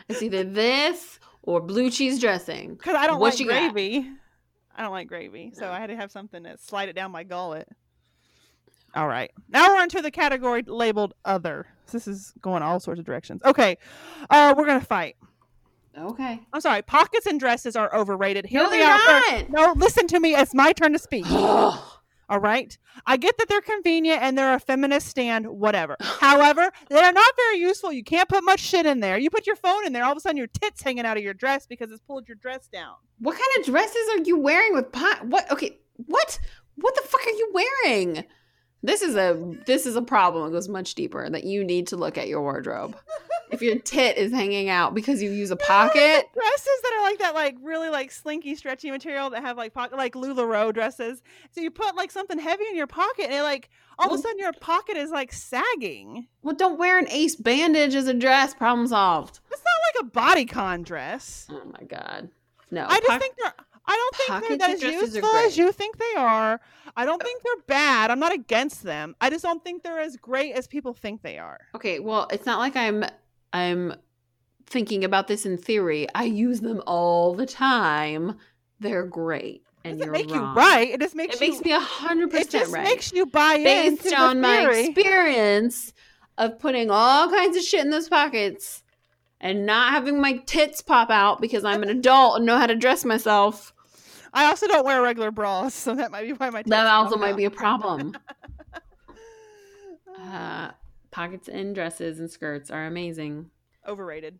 It's either this or blue cheese dressing. <laughs> Because I don't What like you got? I don't like gravy, so I had to have something to slide it down my gullet. All right, now we're into the category labeled other. This is going all sorts of directions. Okay, uh, we're gonna fight. Okay. I'm sorry, pockets and dresses are overrated. Hear No, they're out first. not. No, listen to me. It's my turn to speak. <gasps> <gasps> All right. I get that they're convenient and they're a feminist stand, whatever. <sighs> However, they're not very useful. You can't put much shit in there. You put your phone in there, all of a sudden your tits hanging out of your dress because it's pulled your dress down. what kind of dresses are you wearing with pot? What? Okay. What? What the fuck are you wearing? This is a this is a problem. It goes much deeper. That you need to look at your wardrobe. <laughs> if your tit is hanging out because you use a pocket, Dresses that are like that, like really like slinky, stretchy material that have like pocket, like Lularoe dresses. So you put like something heavy in your pocket, and it, like all of a sudden your pocket is like sagging. well, don't wear an ace bandage as a dress. Problem solved. It's not like a bodycon dress. Oh my god. No. I just poc- think they're. I don't think pockets they're that as useful as you think they are. I don't oh. think they're bad. I'm not against them. I just don't think they're as great as people think they are. Okay, well, it's not like I'm I'm thinking about this in theory. I use them all the time. They're great. And doesn't you're make you right. It just makes It you. makes me a hundred it percent just right. makes you buy it. Based into on the my experience of putting all kinds of shit in those pockets and not having my tits pop out because I'm an <laughs> adult and know how to dress myself. I also don't wear regular bras, so that might be why my. That also might out. be a problem. <laughs> Uh, pockets in dresses and skirts are amazing. overrated.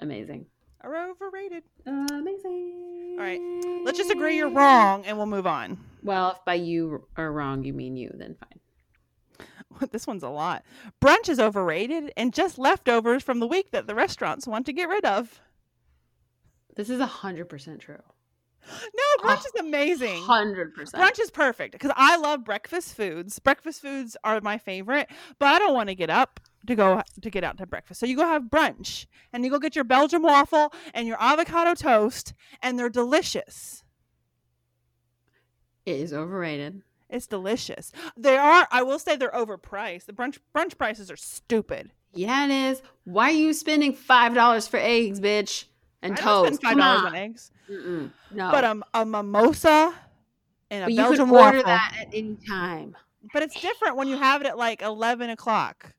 Amazing. Are overrated. Amazing. All right, Let's just agree you're wrong, and we'll move on. Well, if by you are wrong, you mean you, then fine. <laughs> this one's a lot. Brunch is overrated and just leftovers from the week that the restaurants want to get rid of. This is a hundred percent true. No, brunch Oh, is amazing. Hundred percent. Brunch is perfect because I love breakfast foods. Breakfast foods are my favorite, but I don't want to get up to go to get out to breakfast. So you go have brunch and you go get your Belgian waffle and your avocado toast, and they're delicious. It is overrated. It's delicious. They are. I will say they're overpriced. The brunch brunch prices are stupid. Yeah, it is. Why are you spending five dollars for eggs, bitch? And I toast. spend five dollars on. eggs, Mm-mm. No. but um, a mimosa and a But you Belgian could order waffle. that at any time. But it's different when you have it at like eleven o'clock.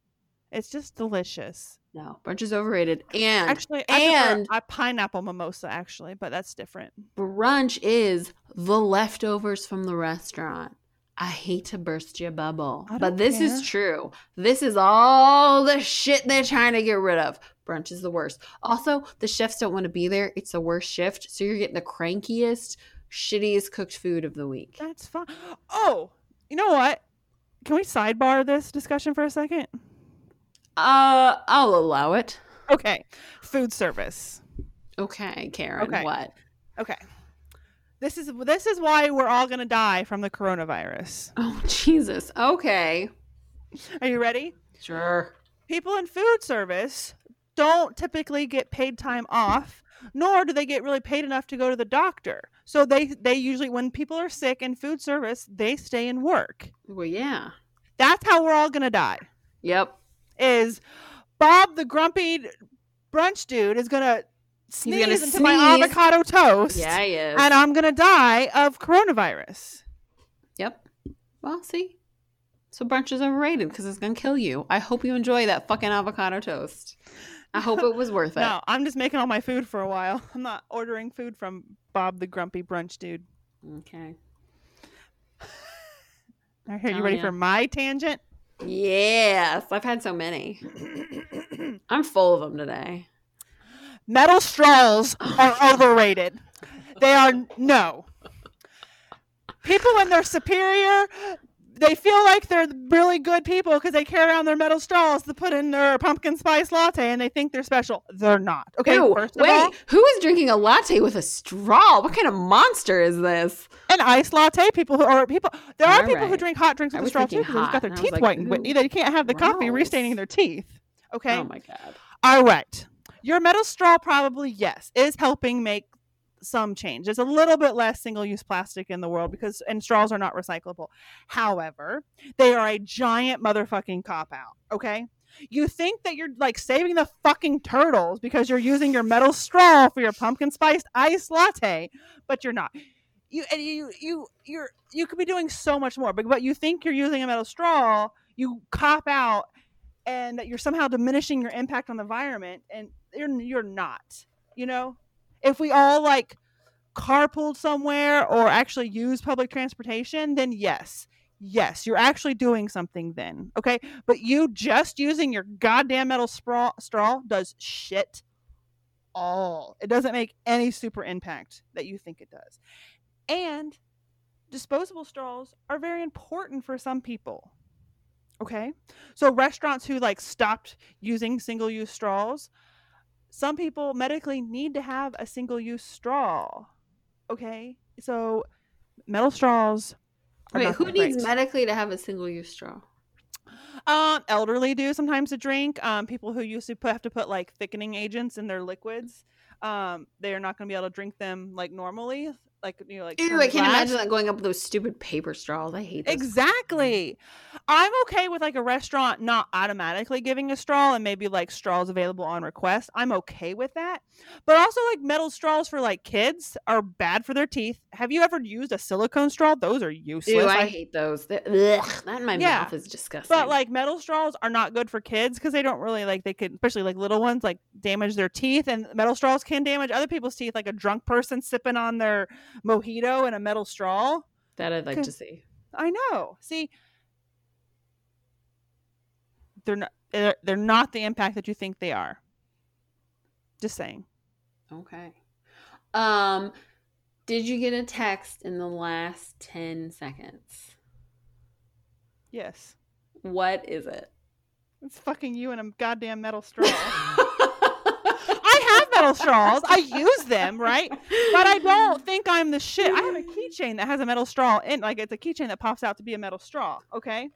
It's just delicious. No, brunch is overrated. And Actually, and- a pineapple mimosa actually, but that's different. brunch is the leftovers from the restaurant. I hate to burst your bubble, but this is true. This is all the shit they're trying to get rid of. Brunch is the worst. Also, the chefs don't want to be there. It's the worst shift, so you're getting the crankiest, shittiest cooked food of the week. That's fine. Oh, you know what? Can we sidebar this discussion for a second? Uh, I'll allow it. Okay, food service. Okay, Karen. Okay. What? Okay, this is this is why we're all gonna die from the coronavirus. Oh Jesus. Okay. Are you ready? Sure. People in food service don't typically get paid time off, nor do they get really paid enough to go to the doctor. So they they usually when people are sick in food service, they stay and work. Well, yeah. That's how we're all gonna die. Yep. Is Bob the grumpy brunch dude is gonna sneeze gonna into my avocado toast, Yeah, he is. and I'm gonna die of coronavirus. Yep. Well, see. So brunch is overrated because it's gonna kill you. I hope you enjoy that fucking avocado toast. I hope it was worth <laughs> it. No, I'm just making all my food for a while. <laughs> I'm not ordering food from Bob the grumpy brunch dude. Okay. <laughs> All right, you Oh, ready yeah. for my tangent? Yes, I've had so many. <coughs> I'm full of them today. Metal straws are <gasps> overrated. They are no. People when they're superior, they feel like they're really good people because they carry around their metal straws to put in their pumpkin spice latte and they think they're special. They're not. Okay, Ew, first wait, all, who is drinking a latte with a straw? What kind of monster is this? an iced latte. People who are people. There are All people who drink hot drinks with a straw too because they've got their and I was teeth like, whitened. Whitney. They can't have the coffee restaining their teeth. Okay. Oh my god. All right. Your metal straw probably, yes, is helping make some change. There's a little bit less single use plastic in the world because, and straws are not recyclable. However, they are a giant motherfucking cop out. Okay. You think that you're like saving the fucking turtles because you're using your metal straw for your pumpkin spiced iced latte, but you're not. You and you you you're you could be doing so much more, but but you think you're using a metal straw, you cop out and that you're somehow diminishing your impact on the environment and you're you're not you know if we all like carpooled somewhere or actually use public transportation then yes. Yes you're actually doing something then okay? But you just using your goddamn metal straw straw does shit all. It doesn't make any super impact that you think it does. And disposable straws are very important for some people okay? So restaurants who like stopped using single use straws, some people medically need to have a single use straw. Okay? So metal straws Wait, who needs medically to have a single use straw? um elderly do sometimes to drink. Um people who used to put, have to put like thickening agents in their liquids. Um they are not going to be able to drink them like normally. Like you know like Ew, I can't glass. imagine that going up with those stupid paper straws. I hate those. Exactly. I'm okay with like a restaurant not automatically giving a straw and maybe like straws available on request. I'm okay with that. But also like metal straws for like kids are bad for their teeth. Have you ever used a silicone straw? Those are useless. Ew, I I- hate those. They're- ugh, that in my Yeah, mouth is disgusting. but like metal straws are not good for kids because they don't really like they could especially like little ones like damage their teeth and metal straws can damage other people's teeth like a drunk person sipping on their mojito in a metal straw. that I'd like to see. I know. See, they're not. They're, they're not the impact that you think they are. Just saying. Okay. Um, did you get a text in the last ten seconds? Yes, What is it? it's fucking you and a goddamn metal straw. <laughs> Metal straws. I use them, right? But I don't <laughs> think I'm the shit. I have a keychain that has a metal straw in, like it's a keychain that pops out to be a metal straw. Okay.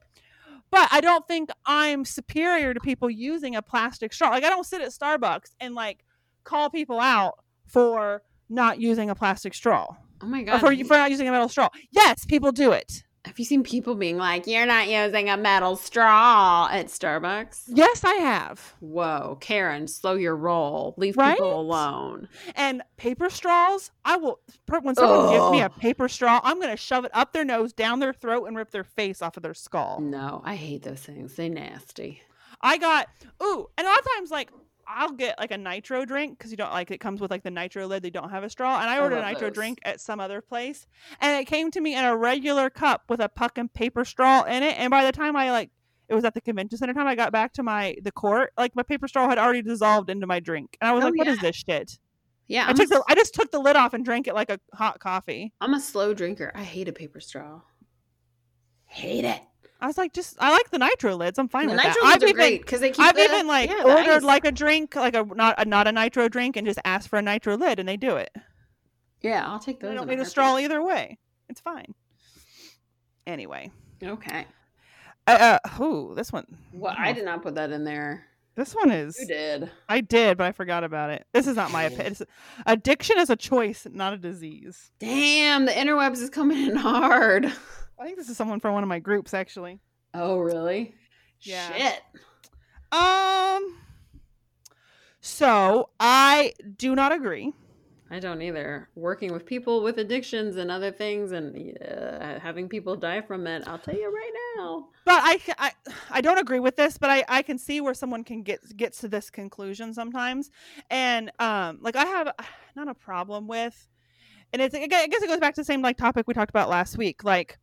But I don't think I'm superior to people using a plastic straw. Like I don't sit at Starbucks and like call people out for not using a plastic straw. Oh my Or god. for, for not using a metal straw. Yes, people do it. Have you seen people being like, "You're not using a metal straw" at Starbucks? Yes, I have. Whoa, Karen, slow your roll. Leave Right? people alone. And paper straws, I will. When someone gives me a paper straw, I'm going to shove it up their nose, down their throat, and rip their face off of their skull. No, I hate those things. They nasty. I got ooh, and a lot of times like I'll get like a nitro drink because you don't like it comes with like the nitro lid. They don't have a straw, and I I ordered a nitro those. drink at some other place, and it came to me in a regular cup with a puck and paper straw in it. And by the time I like, it was at the convention center time I got back to my the court, like my paper straw had already dissolved into my drink, and I was Oh, like, "What is yeah. this shit?" Yeah, I I'm, took the, I just took the lid off and drank it like a hot coffee. I'm a slow drinker. I hate a paper straw. Hate it. I was like, just I like the nitro lids. I'm fine The with nitro that. lids I've are even great because they keep. I've the- even like yeah, ordered ice. like a drink, like a not a not a nitro drink, and just asked for a nitro lid, and they do it. Yeah, I'll take those. I don't need a straw either way. It's fine. Anyway, Okay. uh, uh ooh, this one. Well, I did not put that in there. This one is. You did. I did, but I forgot about it. This is not my opinion. Addiction is a choice, not a disease. Damn, the interwebs is coming in hard. <laughs> I think this is someone from one of my groups, actually. Oh, really? Yeah. Shit. Um. So I do not agree. I don't either. Working with people with addictions and other things and uh, having people die from it, I'll tell you right now. but I, I I don't agree with this, but I I can see where someone can get gets to this conclusion sometimes, and um like I have <sighs> not a problem with, and it's I guess it goes back to the same like topic we talked about last week, like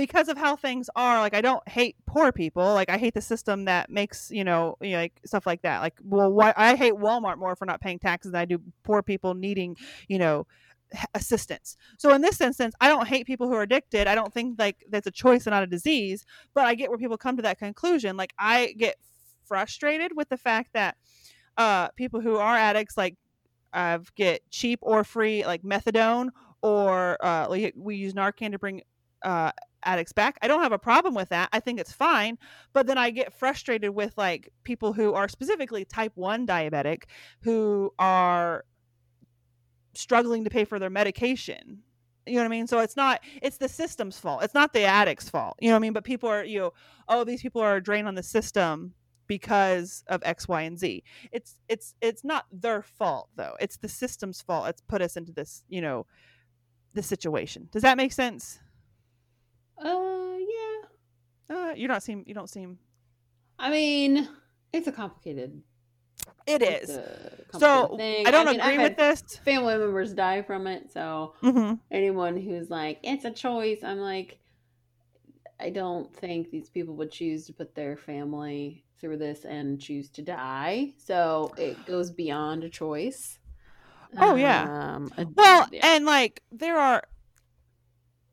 because of how things are like i don't hate poor people like i hate the system that makes you know, you know like stuff like that like well why i hate walmart more for not paying taxes than i do poor people needing you know assistance. So in this instance i don't hate people who are addicted i don't think like that's a choice and not a disease but i get where people come to that conclusion like i get frustrated with the fact that uh people who are addicts like uh, get cheap or free like methadone or uh we use narcan to bring uh addicts back. I don't have a problem with that. I think it's fine. But then I get frustrated with like people who are specifically type 1 diabetic who are struggling to pay for their medication. You know what I mean? So it's not it's the system's fault. It's not the addict's fault. You know what I mean? But people are you know, oh these people are drained on the system because of X, Y, and Z. It's it's it's not their fault though. It's the system's fault. It's put us into this, you know, this situation. Does that make sense? Uh, yeah. Uh, you don't seem you don't seem I mean, it's a complicated. it's is. So thing. I don't mean, agree with this. Family members die from it, so hmm anyone who's like, it's a choice, I'm like, I don't think these people would choose to put their family through this and choose to die. So it goes beyond a choice. Oh, yeah. Um, Well, yeah. and like there are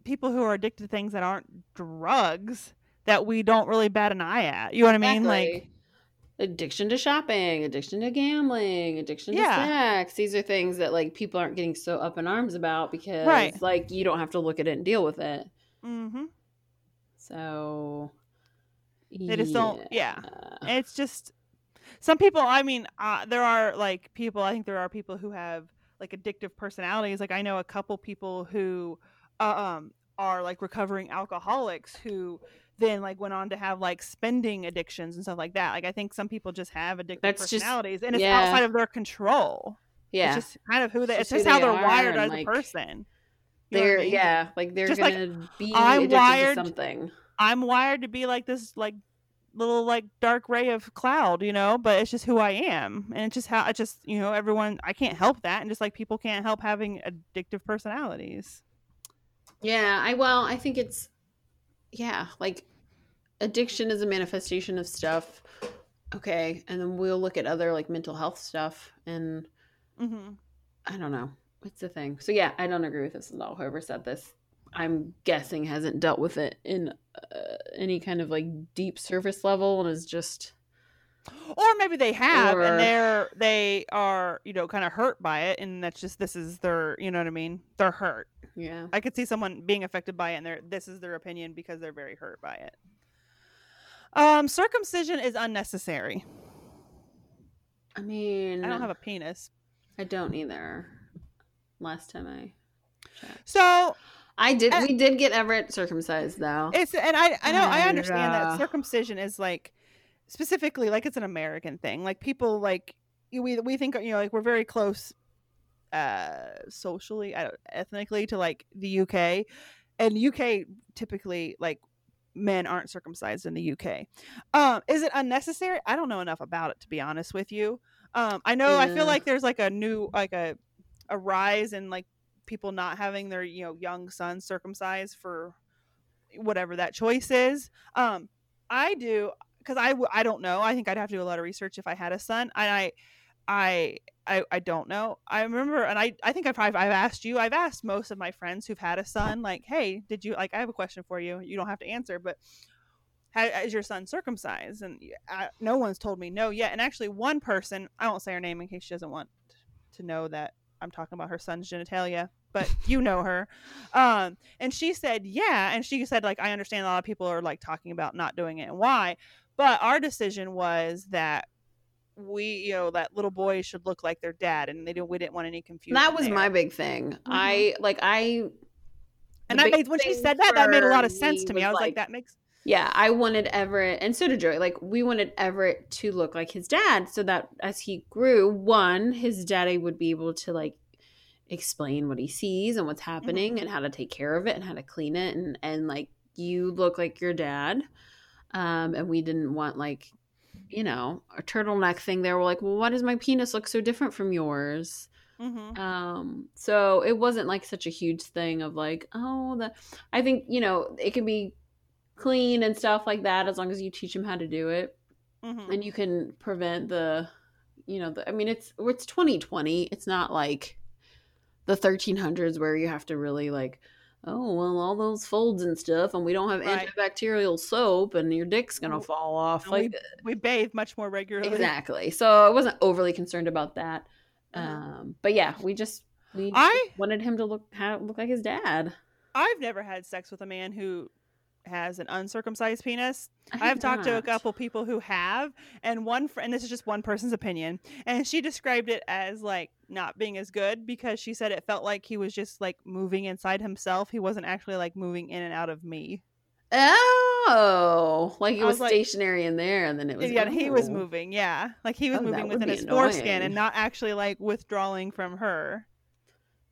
people who are addicted to things that aren't drugs that we don't really bat an eye at. You know what I mean? Like addiction to shopping, addiction to gambling, addiction to sex. These are things that like people aren't getting so up in arms about because Right. like you don't have to look at it and deal with it. hmm So they just don't. Yeah, it's just some people. I mean, uh, there are like people. I think there are people who have like addictive personalities. Like I know a couple people who um are like recovering alcoholics who then like went on to have like spending addictions and stuff like that. Like I think some people just have addictive That's just- personalities and it's yeah. outside of their control. Yeah. It's just kind of who they It's it's just just how they they're wired as like, a person. You what I they're mean? yeah, like they're Just like, gonna be I'm wired- to something. I'm wired to be like this like little like dark ray of cloud, you know, but it's just who I am. And it's just how I just, you know, everyone I can't help that and just like people can't help having addictive personalities. Yeah, I well, I think it's yeah, like addiction is a manifestation of stuff. Okay, and then we'll look at other like mental health stuff and hmm I don't know. It's the thing. So yeah, I don't agree with this at all. Whoever said this, I'm guessing hasn't dealt with it in uh, any kind of like deep surface level and is just Or maybe they have Or- and they're they are, you know, kind of hurt by it and that's just this is their, you know what I mean? They're hurt. Yeah. I could see someone being affected by it and they're this is their opinion because they're very hurt by it. Um circumcision is unnecessary. I mean, I don't have a penis. I don't either. last time I checked. So I did. Uh, we did get Everett circumcised though. it's and I I know I understand uh, that circumcision is like specifically like it's an American thing. Like people like we we think you know like we're very close uh socially I don't, ethnically to like the UK and UK typically like men aren't circumcised in the UK. Um is it unnecessary? I don't know enough about it to be honest with you. Um I know I feel like there's like a new like a a rise in like people not having their you know young sons circumcised for whatever that choice is. Um, I do because I w- I don't know. I think I'd have to do a lot of research if I had a son. And I I I I don't know. I remember, and I I think I've I've I've asked you. I've asked most of my friends who've had a son, like, hey, did you like? I have a question for you. You don't have to answer, but. is your son circumcised? And I, no one's told me no yet. And actually, one person, I won't say her name in case she doesn't want to know that I'm talking about her son's genitalia, but you know her. Um, and she said, yeah. And she said, like, I understand a lot of people are like talking about not doing it and why. But our decision was that we, you know, that little boy should look like their dad, and they didn't. We didn't want any confusion. that was there. my big thing. I like I. And that made when she said that, that made a lot of sense to me. I was like, that makes Yeah, I wanted Everett, and so did Joey. Like, we wanted Everett to look like his dad, so that as he grew, one, his daddy would be able to like explain what he sees and what's happening, and how to take care of it, and how to clean it, and and like you look like your dad. Um, and we didn't want like, you know, a turtleneck thing. There, we're like, well, why does my penis look so different from yours? hmm Um, so it wasn't like such a huge thing of like, oh, the. I think you know it can be clean and stuff like that as long as you teach them how to do it, hmm and you can prevent the, you know, the. I mean, it's it's 2020. It's not like the 1300s where you have to really like. Oh well, all those folds and stuff, and we don't have Right. antibacterial soap, and your dick's gonna fall off. and we- Like we bathe much more regularly. exactly. So I wasn't overly concerned about that. Uh-huh. Um, but yeah, we just we I- wanted him to look how look like his dad. I've never had sex with a man who has an uncircumcised penis. I I've have talked to a couple people who have, and one friend, and this is just one person's opinion, and she described it as like not being as good because she said it felt like he was just like moving inside himself. He wasn't actually like moving in and out of me. Oh, like it I was, was like- stationary in there, and then it was. yeah, and he was oh. moving. Yeah, like he was Oh, moving within his foreskin and not actually like withdrawing from her.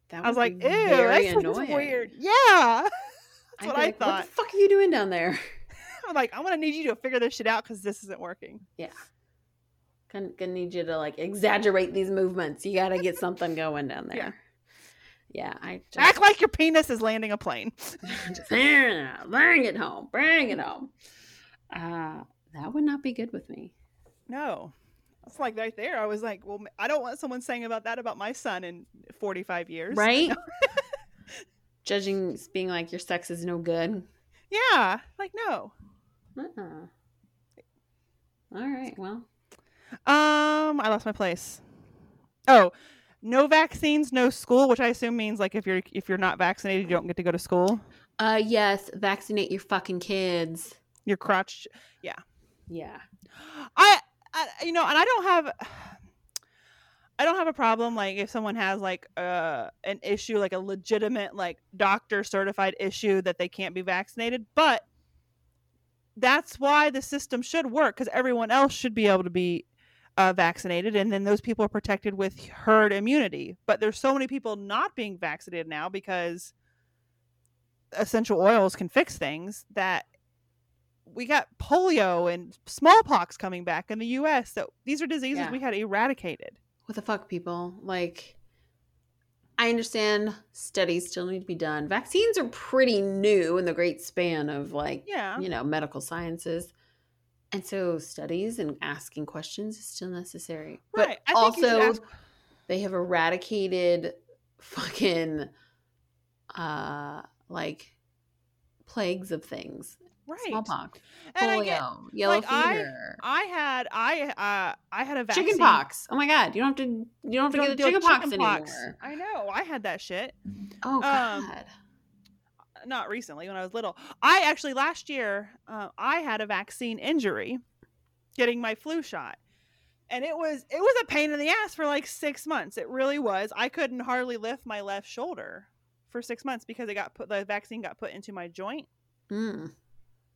That I was like, ew, that's weird. Yeah, <laughs> I'd that's what I like, thought. What the fuck are you doing down there? <laughs> I'm like, I'm gonna need you to figure this shit out because this isn't working. Yeah, gonna, gonna need you to like exaggerate these movements. You got to get something going down <laughs> there. Yeah. Yeah, I just, Act like your penis is landing a plane. <laughs> just bring it home, bring it home. Uh, that would not be good with me. No. It's like right there. I was like, well, I don't want someone saying about that about my son in 45 years. right? Judging, being like your sex is no good. Yeah. Like, no. Uh-uh. All right. Well, Um, I lost my place. Oh, no vaccines, no school, which I assume means like if you're if you're not vaccinated, you don't get to go to school. uh, yes, vaccinate your fucking kids. Your crotch. Yeah. I, I you know, and I don't have I don't have a problem like if someone has like uh an issue like a legitimate like doctor certified issue that they can't be vaccinated, but that's why the system should work cuz everyone else should be able to be uh, vaccinated and then those people are protected with herd immunity. But there's so many people not being vaccinated now because essential oils can fix things that we got polio and smallpox coming back in the US. So these are diseases Yeah. we had eradicated. What the fuck, people? Like, I understand studies still need to be done. Vaccines are pretty new in the great span of like, Yeah. you know, medical sciences. And so studies and asking questions is still necessary. Right. But I think also, ask- they have eradicated fucking, uh, like plagues of things. Right. Smallpox, And I polio, get- yellow like, I- fever. I had I uh I had a vaccine. Chicken pox. Oh my god, you don't have to you don't have to Don't get the deal chicken pox chickenpox. anymore. I know. I had that shit. Oh god. Um, Not recently when I was little. I actually last year uh, I had a vaccine injury getting my flu shot. and it was it was a pain in the ass for like six months. It really was. I couldn't hardly lift my left shoulder for six months because it got put the vaccine got put into my joint, Mm.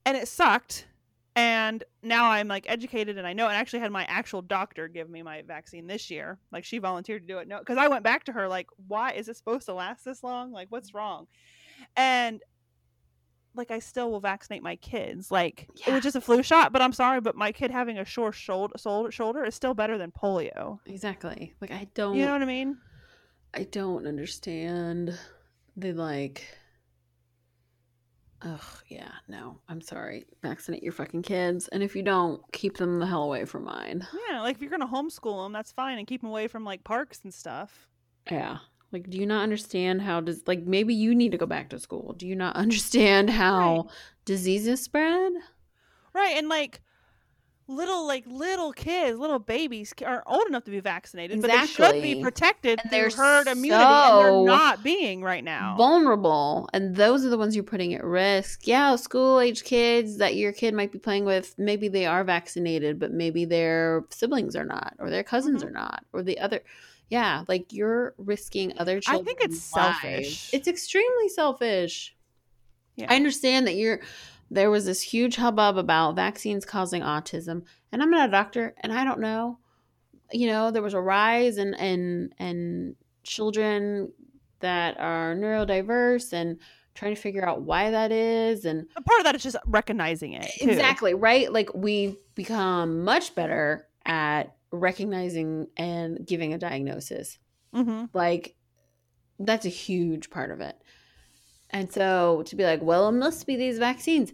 And it sucked. And now I'm like educated and I know. And I actually had my actual doctor give me my vaccine this year. Like she volunteered to do it. No, because I went back to her like, why is it supposed to last this long? Like, what's wrong? And like, I still will vaccinate my kids. Like, it was just a flu shot, but I'm sorry, but my kid having a sore shoulder shoulder, shoulder is still better than polio. Exactly. Like I don't. You know what I mean? I don't understand the like. Ugh, yeah, no, I'm sorry. Vaccinate your fucking kids, and if you don't, keep them the hell away from mine. <sighs> Yeah, like if you're gonna homeschool them, that's fine, and keep them away from like parks and stuff. Yeah. Like, do you not understand how does like maybe you need to go back to school? Do you not <laughs> understand how diseases spread? Right, and like little like little kids, little babies are old enough to be vaccinated, but they should be protected And through they're herd immunity, and they're not being right now. Vulnerable, and those are the ones you're putting at risk. Yeah, school age kids that your kid might be playing with, maybe they are vaccinated, but maybe their siblings are not, or their cousins Mhm. are not, or the other. Yeah, like you're risking other children. I think it's selfish. It's extremely selfish. Yeah. I understand that you're there was this huge hubbub about vaccines causing autism, and I'm not a doctor, and I don't know. You know, there was a rise in and and children that are neurodiverse and trying to figure out why that is and A part of that is just recognizing it. too. exactly right like we've become much better at recognizing and giving a diagnosis Mm-hmm. like that's a huge part of it and so to be like well it must be these vaccines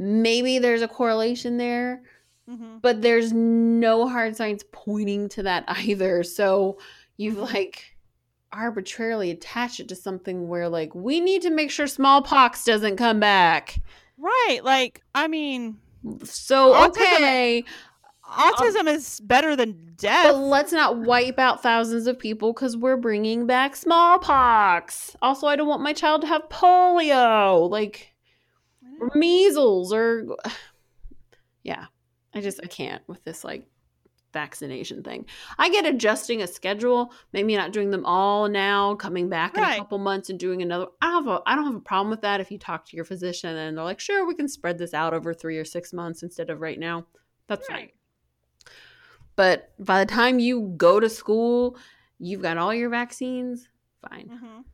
maybe there's a correlation there Mm-hmm. but there's no hard science pointing to that either. So you've like arbitrarily attached it to something where like we need to make sure smallpox doesn't come back. Right, like I mean, so Autism- okay. autism is better than death. but let's not wipe out thousands of people because we're bringing back smallpox. Also i don't want my child to have polio. Like measles or <sighs> yeah i just i can't with this like vaccination thing. I get adjusting a schedule maybe not doing them all now coming back in a couple months and doing another i don't have a i don't have a problem with that if you talk to your physician and they're like sure we can spread this out over three or six months instead of right now. That's fine. But by the time you go to school you've got all your vaccines fine. Mhm.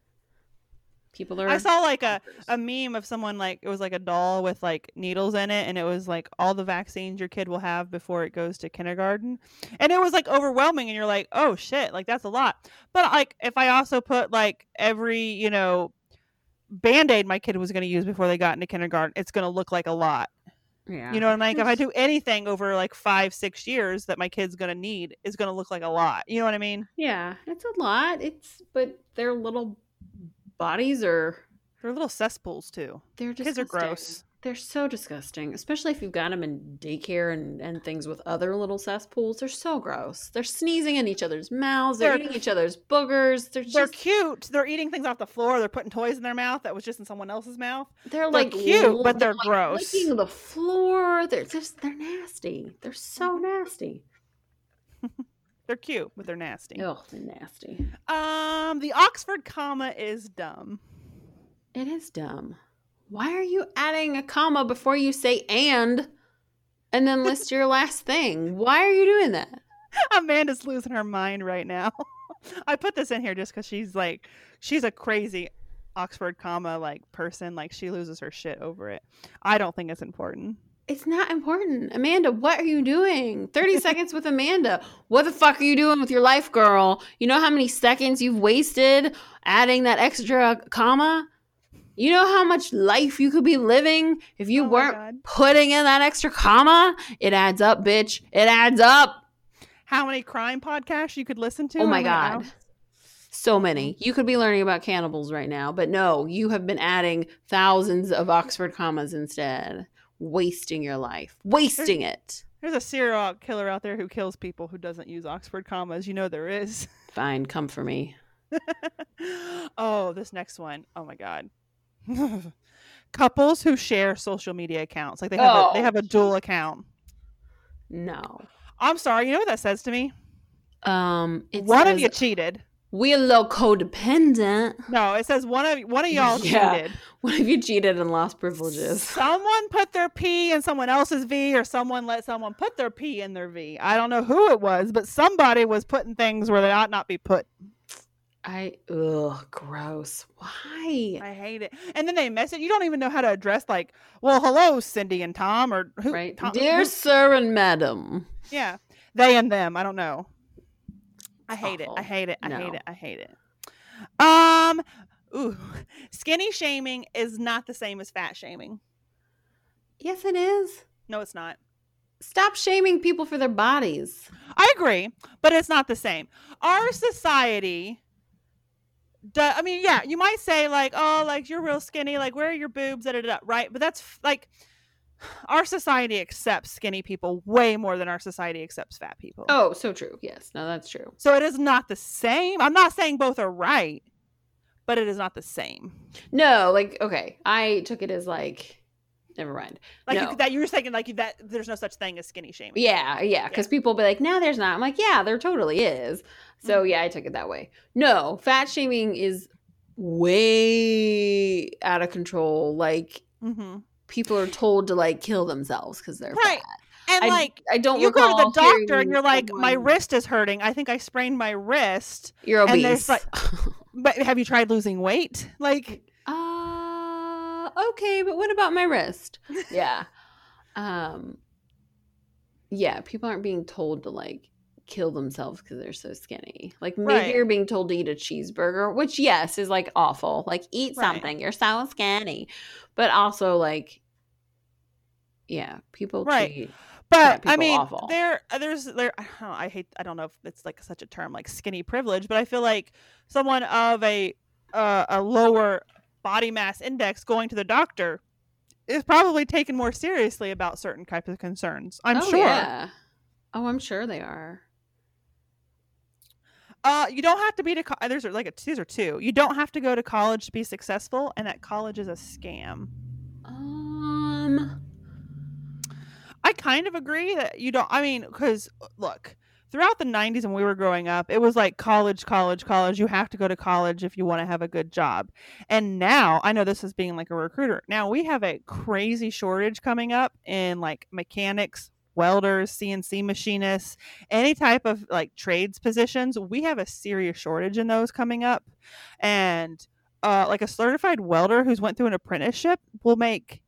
People are I saw like a a meme of someone like it was like a doll with like needles in it and it was like all the vaccines your kid will have before it goes to kindergarten. And it was like overwhelming and you're like oh shit like that's a lot. But like if i also put like every you know band-aid my kid was going to use before they got into kindergarten it's going to look like a lot. Yeah. You know what i mean? Like if i do anything over like five six years that my kid's going to need is going to look like a lot. You know what i mean? Yeah, it's a lot. It's but they're little bodies are they're little cesspools too they're just kids are gross They're so disgusting, especially if you've got them in daycare and, and things with other little cesspools. They're so gross. They're sneezing in each other's mouths. They're, They're- eating each other's boogers. They're they're cute. They're eating things off the floor. They're putting toys in their mouth that was just in someone else's mouth. they're they're like cute, but they're like gross. licking the floor. They're just they're nasty. They're so nasty. They're cute, but they're nasty. Oh, they're nasty. Um, the Oxford comma is dumb. It is dumb. Why are you adding a comma before you say and and then list <laughs> your last thing? Why are you doing that? Amanda's losing her mind right now. <laughs> I put this in here just because she's like, she's a crazy Oxford comma like person. Like she loses her shit over it. I don't think it's important. It's not important. Amanda, what are you doing? 30 <laughs> seconds with Amanda. What the fuck are you doing with your life, girl? You know how many seconds you've wasted adding that extra comma? You know how much life you could be living if you Oh weren't putting in that extra comma? It adds up, bitch. It adds up. How many crime podcasts you could listen to? Oh my god. hours? So many. Mm. You could be learning about cannibals right now, but no, you have been adding thousands of Oxford commas instead. Wasting your life. Wasting it. There's a serial killer out there who kills people who doesn't use Oxford commas. You know there is. <laughs> Fine, come for me. oh, this next one. Oh my god. <laughs> Couples who share social media accounts, like they have a, they Oh. have a dual account. No. I'm sorry. You know what that says to me? Um, one of you cheated. We a little codependent. No, it says one of one of y'all <laughs> Yeah. cheated. What if you cheated and lost privileges? Someone put their P in someone else's V, or someone let someone put their P in their V. I don't know who it was, but somebody was putting things where they ought not be put. I ugh, gross. Why? I hate it. And then they message. You don't even know how to address like, well, hello, Cindy and Tom, or who? Right, Tom, dear who- sir and madam. yeah, they and them. I don't know. I hate it. I hate it. I hate it. I hate it. Um, ooh, <laughs> skinny shaming is not the same as fat shaming. Yes, it is. No, it's not. Stop shaming people for their bodies. I agree, but it's not the same. Our society, do, I mean, yeah, you might say like, oh, like you're real skinny, like where are your boobs, da, da, da, right? But that's like, our society accepts skinny people way more than our society accepts fat people. Oh, so true. Yes, no, that's true. So it is not the same. I'm not saying both are right, but it is not the same. No, like okay, I took it as like, never mind. Like No. you, that you were saying like that. There's no such thing as skinny shaming. Yeah, yeah, because people be like, "No, there's not." I'm like, "Yeah, there totally is." So Mhm. yeah, I took it that way. No, fat shaming is way out of control. Like hmm people are told to like kill themselves because they're Right. fat. And I, like I don't. you go to the doctor and you're like, my wrist is hurting. I think I sprained my wrist. You're obese. like- But have you tried losing weight? Like, uh, okay, but what about my wrist? Yeah. um. Yeah, people aren't being told to like kill themselves because they're so skinny. Like maybe Right. you're being told to eat a cheeseburger, which yes is like awful. Like eat Right. something. You're so skinny, but also like, yeah, people Right. treat. but fat I mean, awful. there, there's, there. I don't know. I hate. I don't know if it's like such a term like skinny privilege, but I feel like someone of a uh, a lower body mass index going to the doctor is probably taken more seriously about certain types of concerns. I'm oh, sure. Yeah. Oh, I'm sure they are. Uh, you don't have to be to. Co- there's like a, these are two. You don't have to go to college to be successful, and that college is a scam. Um. I kind of agree that you don't. I mean, because look, throughout the 90s when we were growing up, it was like college, college, college. You have to go to college if you want to have a good job. And now, I know this is being like a recruiter. Now we have a crazy shortage coming up in like mechanics, welders, CNC machinists, any type of like trades positions. We have a serious shortage in those coming up. And uh, like a certified welder who's went through an apprenticeship will make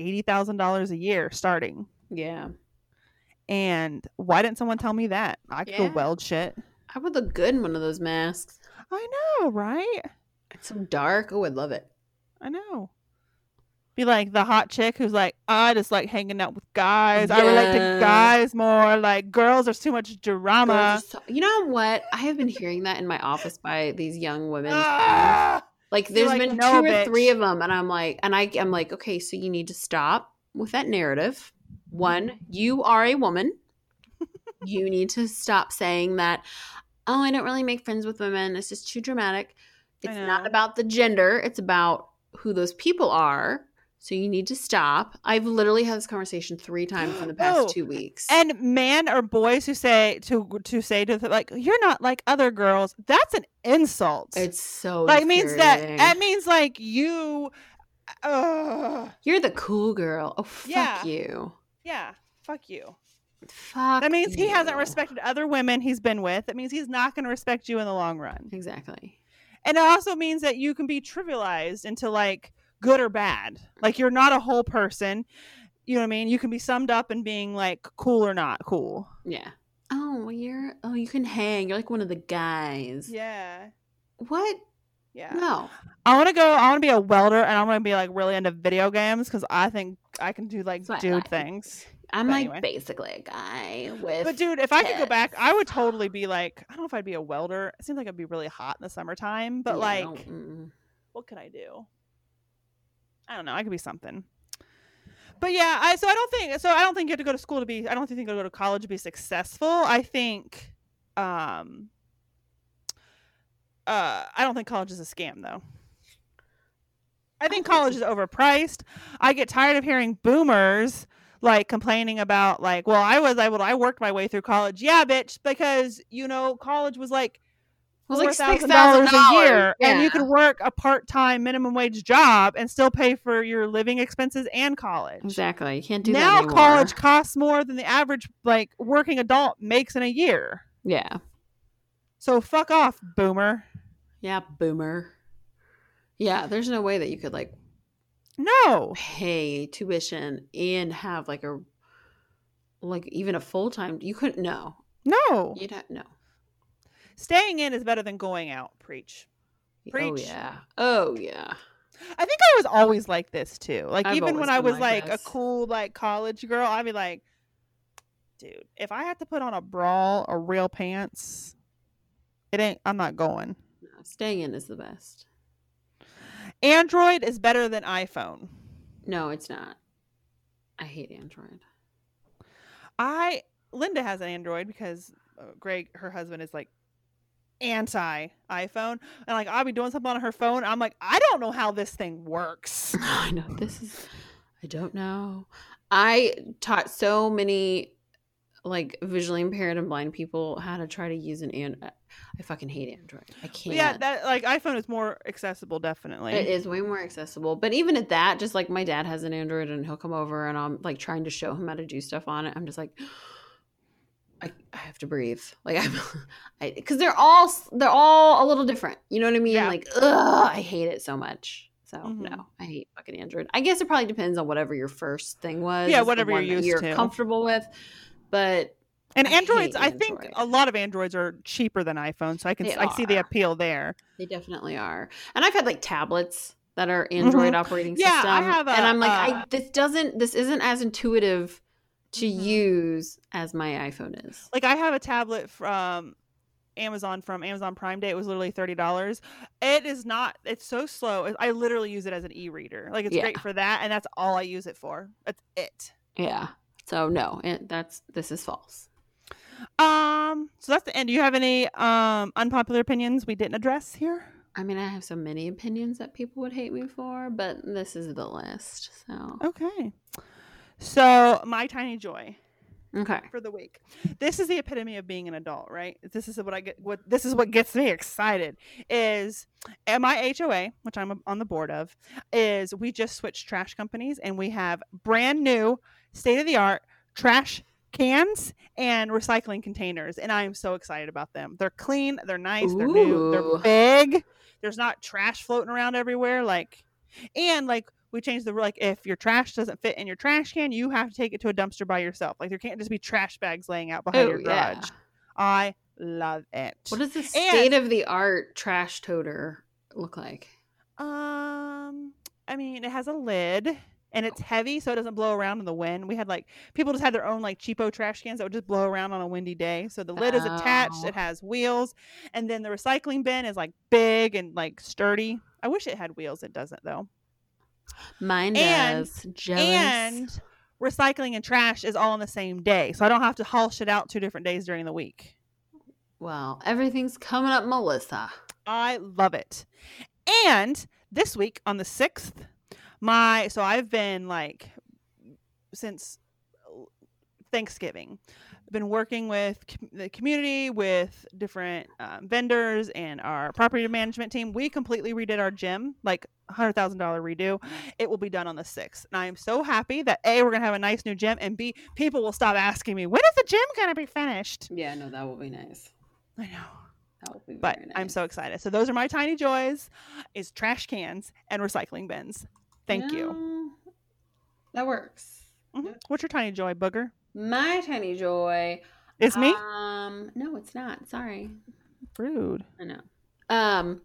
$80,000 a year starting. Yeah. And why didn't someone tell me that? I could Yeah. weld shit. I would look good in one of those masks. I know, right? It's so dark. Oh, I'd love it. I know. Be like the hot chick who's like, I just like hanging out with guys. I relate to guys more. Like girls are too much drama. So- you know what? I have been hearing that in my office by these young women. Ah! like, there's like, been "No, two or bitch." three of them, and I'm like, and I, I'm like, okay, so you need to stop with that narrative. One, you are a woman. <laughs> you need to stop saying that. Oh, I don't really make friends with women. It's just too dramatic. It's not about the gender. It's about who those people are. So you need to stop. I've literally had this conversation three times in the past Oh, two weeks. And men or boys who say to to say to the, like you're not like other girls. That's an insult. It's so like means that that means like you. Uh, You're the cool girl. Oh fuck Yeah. you. yeah. Fuck you. Fuck. That means he hasn't respected other women he's been with. That means he's not going to respect you in the long run. Exactly. And it also means that you can be trivialized into like good or bad. Like you're not a whole person. You know what I mean? You can be summed up in being like cool or not cool. Yeah. Oh, you're. Oh, you can hang. You're like one of the guys. Yeah. What? Yeah. No. I want to go. I want to be a welder, and I'm going to be like really into video games because I think I can do like That's dude like. things. I'm But like anyway. basically a guy with. But dude, if I could go back, I would totally be like, I don't know if I'd be a welder. It seems like it'd be really hot in the summertime, but Yeah, like, what could I do? I don't know. I could be something. But yeah, I so I don't think so. I don't think you have to go to school to be. I don't think you have to go to college to be successful. I think, um, uh, I don't think college is a scam though. I think college is overpriced. I get tired of hearing boomers like complaining about like, well, I was able to, I worked my way through college. Yeah, bitch, because you know, college was like was like thousand six dollars a year, Yeah. and you could work a part time minimum wage job and still pay for your living expenses and college. exactly. You can't do that now college costs more than the average like working adult makes in a year. Yeah. So fuck off, boomer. Yeah, boomer. Yeah, there's no way that you could like No. pay tuition and have like a like even a full time. You couldn't. No, No. you'd have no. Staying in is better than going out. Preach. Oh Preach. yeah. Oh yeah. I think I was always like this too. Like I've even when I was like like, a cool like college girl, I'd be like, dude, if I had to put on a bra or real pants, it ain't. I'm not going. No, staying in is the best. Android is better than iPhone. No, it's not. I hate Android. I Linda has an Android because uh, Greg, her husband, is like anti iPhone, and like I'll be doing something on her phone. I'm like, I don't know how this thing works. <laughs> I know this is. I don't know. I taught so many like visually impaired and blind people how to try to use an and I fucking hate Android. I can't. Yeah, that like iPhone is more accessible, definitely. It is way more accessible. But even at that, just like my dad has an Android and he'll come over and I'm like trying to show him how to do stuff on it. I'm just like, I, I have to breathe. Like <laughs> I'm, I because they're all they're all a little different. You know what I mean? Yeah. Like, ugh, I hate it so much. So Mhm. no, I hate fucking Android. I guess it probably depends on whatever your first thing was. Yeah, whatever you're used you're to. comfortable with. But And I Androids, I think a lot of Androids are cheaper than iPhones, so I can They I see the appeal there. They definitely are. And I've had like tablets that are Android operating Mm-hmm. Yeah, system. I have and a, I'm like, uh, I, this doesn't this isn't as intuitive to Mhm. use as my iPhone is. Like I have a tablet from Amazon from Amazon Prime Day. It was literally thirty dollars. It is not. It's so slow. I literally use it as an e-reader. Like it's Yeah. great for that, and that's all I use it for. That's it. Yeah. So no, it, that's this is false. Um. So that's the end. Do you have any um unpopular opinions we didn't address here? I mean, I have so many opinions that people would hate me for, but this is the list. So Okay. So my tiny joy. okay, for the week. This is the epitome of being an adult, right? This is what I get. What this is what gets me excited is at my HOA, which I'm on the board of, is we just switched trash companies and we have brand new, state of the art trash cans and recycling containers, and I am so excited about them. They're clean, they're nice, they're new, they're big. There's not trash floating around everywhere, like, and like we changed the like if your trash doesn't fit in your trash can, you have to take it to a dumpster by yourself. Like there can't just be trash bags laying out behind oh your yeah. I love it. What does the state of the art trash toter look like? um I mean it has a lid and it's heavy so it doesn't blow around in the wind. We had like people just had their own like cheapo trash cans that would just blow around on a windy day. So the lid is attached, Oh. it has wheels, and then the recycling bin is like big and like sturdy. I wish it had wheels, it doesn't though. Mine And- does. Jealous. And recycling and trash is all on the same day. So I don't have to haul shit out two different days during the week. well, everything's coming up, Melissa. I love it. And this week on the 6th, my so I've been like since Thanksgiving. Been working with com- the community, with different um, vendors, and our property management team. We completely redid our gym, like hundred thousand dollar redo. It will be done on the sixth, and I am so happy that a we're gonna have a nice new gym, and b people will stop asking me when is the gym gonna be finished. Yeah, no, that will be nice. I know. That will be but nice. I'm so excited. So those are my tiny joys: is trash cans and recycling bins. Thank you. That works. Mhm. What's your tiny joy, Booger? My tiny joy. It's me. Um, no, it's not. Sorry. Rude. I know. Um,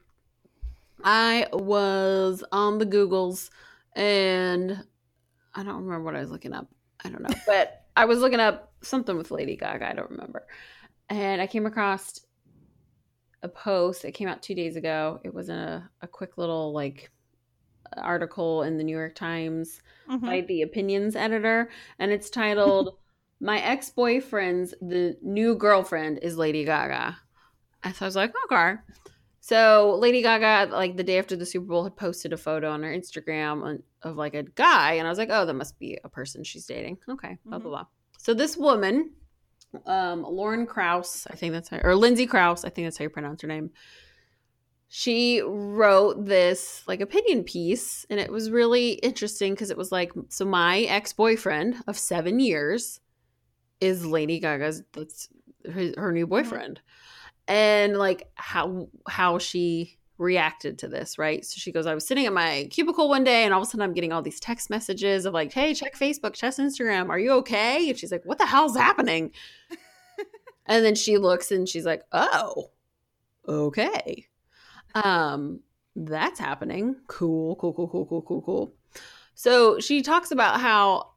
I was on the Googles and I don't remember what I was looking up. I don't know, but <laughs> I was looking up something with Lady Gaga. I don't remember. And I came across a post that came out two days ago. It was a, a quick little like article in the New York Times Mhm. by the opinions editor, and it's titled <laughs> "My Ex Boyfriend's the New Girlfriend is Lady Gaga." And so I was like, okay. So Lady Gaga, like the day after the Super Bowl, had posted a photo on her Instagram of like a guy, and I was like, oh, that must be a person she's dating. Okay, blah blah Mhm. blah. So this woman, um, Lauren Crouse, I think that's her, or Lindsay Crouse, I think that's how you pronounce her name. She wrote this like opinion piece, and it was really interesting because it was like, so my ex boyfriend of seven years is Lady Gaga's that's her, her new boyfriend, and like how how she reacted to this, right? So she goes, I was sitting at my cubicle one day, and all of a sudden I'm getting all these text messages of like, Hey, check Facebook, check Instagram, are you okay? And she's like, What the hell's happening? <laughs> and then she looks and she's like, Oh, okay. Um, that's happening. Cool, cool, cool, cool, cool, cool, cool. So she talks about how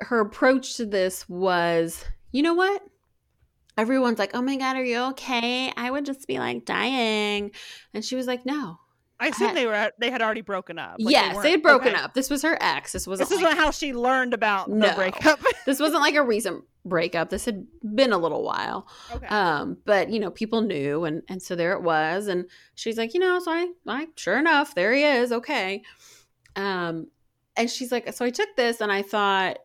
her approach to this was, you know what? Everyone's like, oh my God, are you okay? I would just be like dying. And she was like, no. I assume had- they were they had already broken up. Like, yes, they, weren't- had broken okay. up. This was her ex. This wasn't This is like, how she learned about the No. breakup. <laughs> this wasn't like a recent breakup. This had been a little while. okay. Um, but you know, people knew and and so there it was. And she's like, you know, so I, I sure enough, there he is, okay. Um, and she's like, so I took this and I thought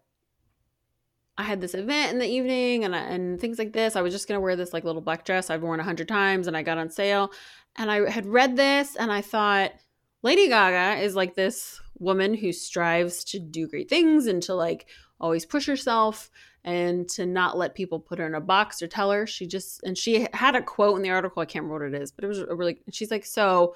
I had this event in the evening and and things like this. I was just gonna wear this like little black dress I've worn a hundred times and I got on sale. And I had read this and I thought, Lady Gaga is like this woman who strives to do great things and to like always push herself and to not let people put her in a box or tell her. She just, and she had a quote in the article. I can't remember what it is, but it was a really, she's like, so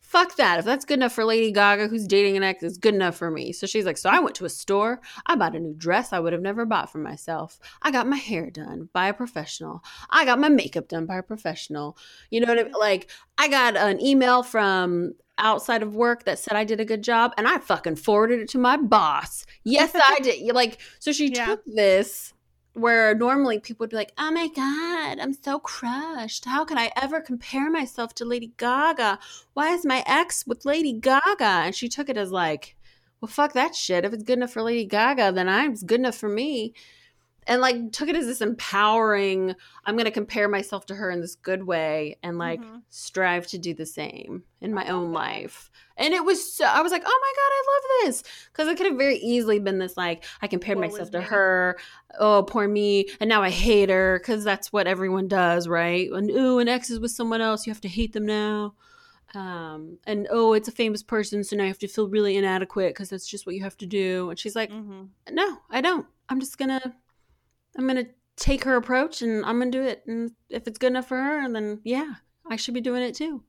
fuck that. If that's good enough for Lady Gaga, who's dating an ex, it's good enough for me. So she's like, so I went to a store. I bought a new dress I would have never bought for myself. I got my hair done by a professional. I got my makeup done by a professional. You know what I mean? Like, I got an email from outside of work that said I did a good job and I fucking forwarded it to my boss. Yes, I <laughs> did. Like so she Yeah. took this where normally people would be like, "Oh my god, I'm so crushed. How can I ever compare myself to Lady Gaga? Why is my ex with Lady Gaga?" And she took it as like, "Well, fuck that shit. If it's good enough for Lady Gaga, then I'm good enough for me." And like took it as this empowering, I'm going to compare myself to her in this good way and like Mhm. strive to do the same in my own life. And it was so, I was like, oh my God, I love this. Because it could have very easily been this like, I compared Woe myself to me. her. Oh, poor me. And now I hate her because that's what everyone does, right? And ooh, an ex is with someone else. You have to hate them now. Um, and oh, it's a famous person. So now you have to feel really inadequate because that's just what you have to do. And she's like, Mhm. no, I don't. I'm just gonna, I'm gonna take her approach and I'm gonna do it. And if it's good enough for her, then yeah, I should be doing it too.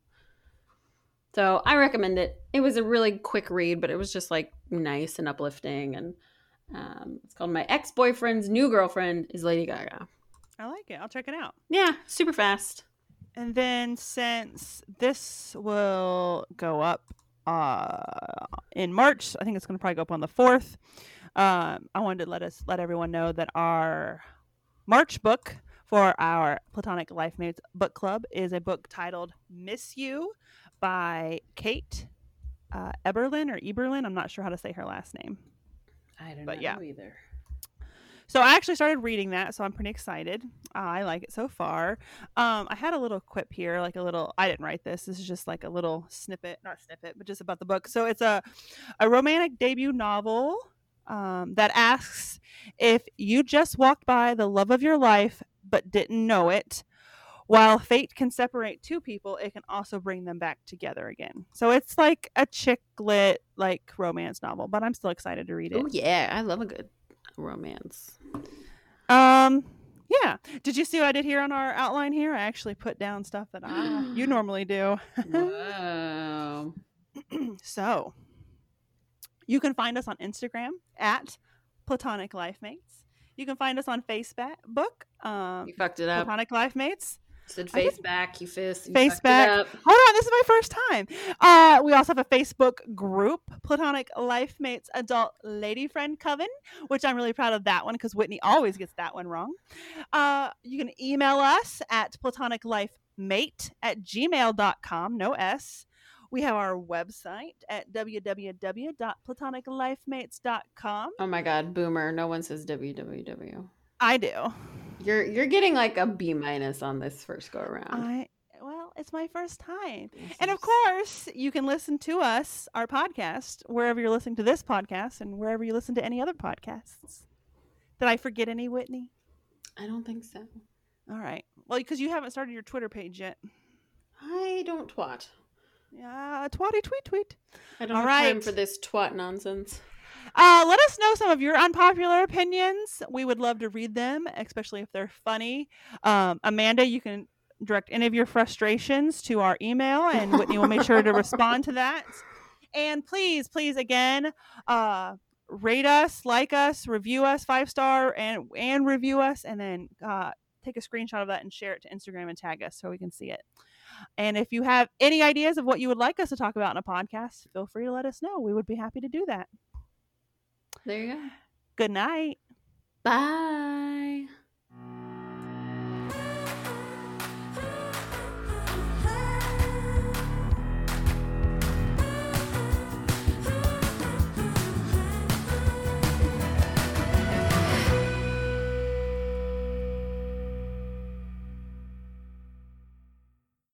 So I recommend it. It was a really quick read, but it was just like nice and uplifting. And um, it's called My Ex Boyfriend's New Girlfriend is Lady Gaga. I like it. I'll check it out. Yeah, super fast. And then since this will go up uh, in March, I think it's going to probably go up on the fourth. Um, I wanted to let us let everyone know that our March book for our Platonic Life Mates book club is a book titled "Miss You" by Kate uh, Eberlen or Eberlen. I'm not sure how to say her last name. I don't But know yeah. either. So I actually started reading that, so I'm pretty excited. Uh, I like it so far. Um, I had a little quip here, like a little. I didn't write this. This is just like a little snippet, not snippet, but just about the book. So it's a a romantic debut novel um, that asks if you just walked by the love of your life but didn't know it. While fate can separate two people, it can also bring them back together again. So it's like a chick lit, like romance novel, but I'm still excited to read it. Oh yeah, I love a good romance. Um, yeah. Did you see what I did here on our outline here? I actually put down stuff that I, <gasps> you normally do. Wow. <clears throat> so, you can find us on Instagram at Platonic Life Mates. You can find us on Facebook, um, You fucked it up. Platonic Life Mates. said face back, you fist. You Face back. Hold on, this is my first time. Uh, we also have a Facebook group, Platonic Life Mates Adult Lady Friend Coven, which I'm really proud of that one because Whitney always gets that one wrong. Uh, you can email us at platoniclifemate at gmail.com, no S. We have our website at www.platoniclifemates.com. Oh my god, boomer. No one says www. I do. You're you're getting like a B minus on this first go around. I well, it's my first time. Yes, And of course, you can listen to us, our podcast, wherever you're listening to this podcast and wherever you listen to any other podcasts. Did I forget any, Whitney? I don't think so. All right. Well, because you haven't started your Twitter page yet. I don't twat. Yeah, twatty tweet tweet. I don't All have time right. for this twat nonsense. Uh, let us know some of your unpopular opinions. We would love to read them, especially if they're funny. Um, Amanda, you can direct any of your frustrations to our email, and Whitney will make sure to <laughs> respond to that. And please, please, again, uh, rate us, like us, review us five star, and and review us, and then uh, take a screenshot of that and share it to Instagram and tag us so we can see it. And if you have any ideas of what you would like us to talk about in a podcast, feel free to let us know. We would be happy to do that. There you go. Good night. Bye.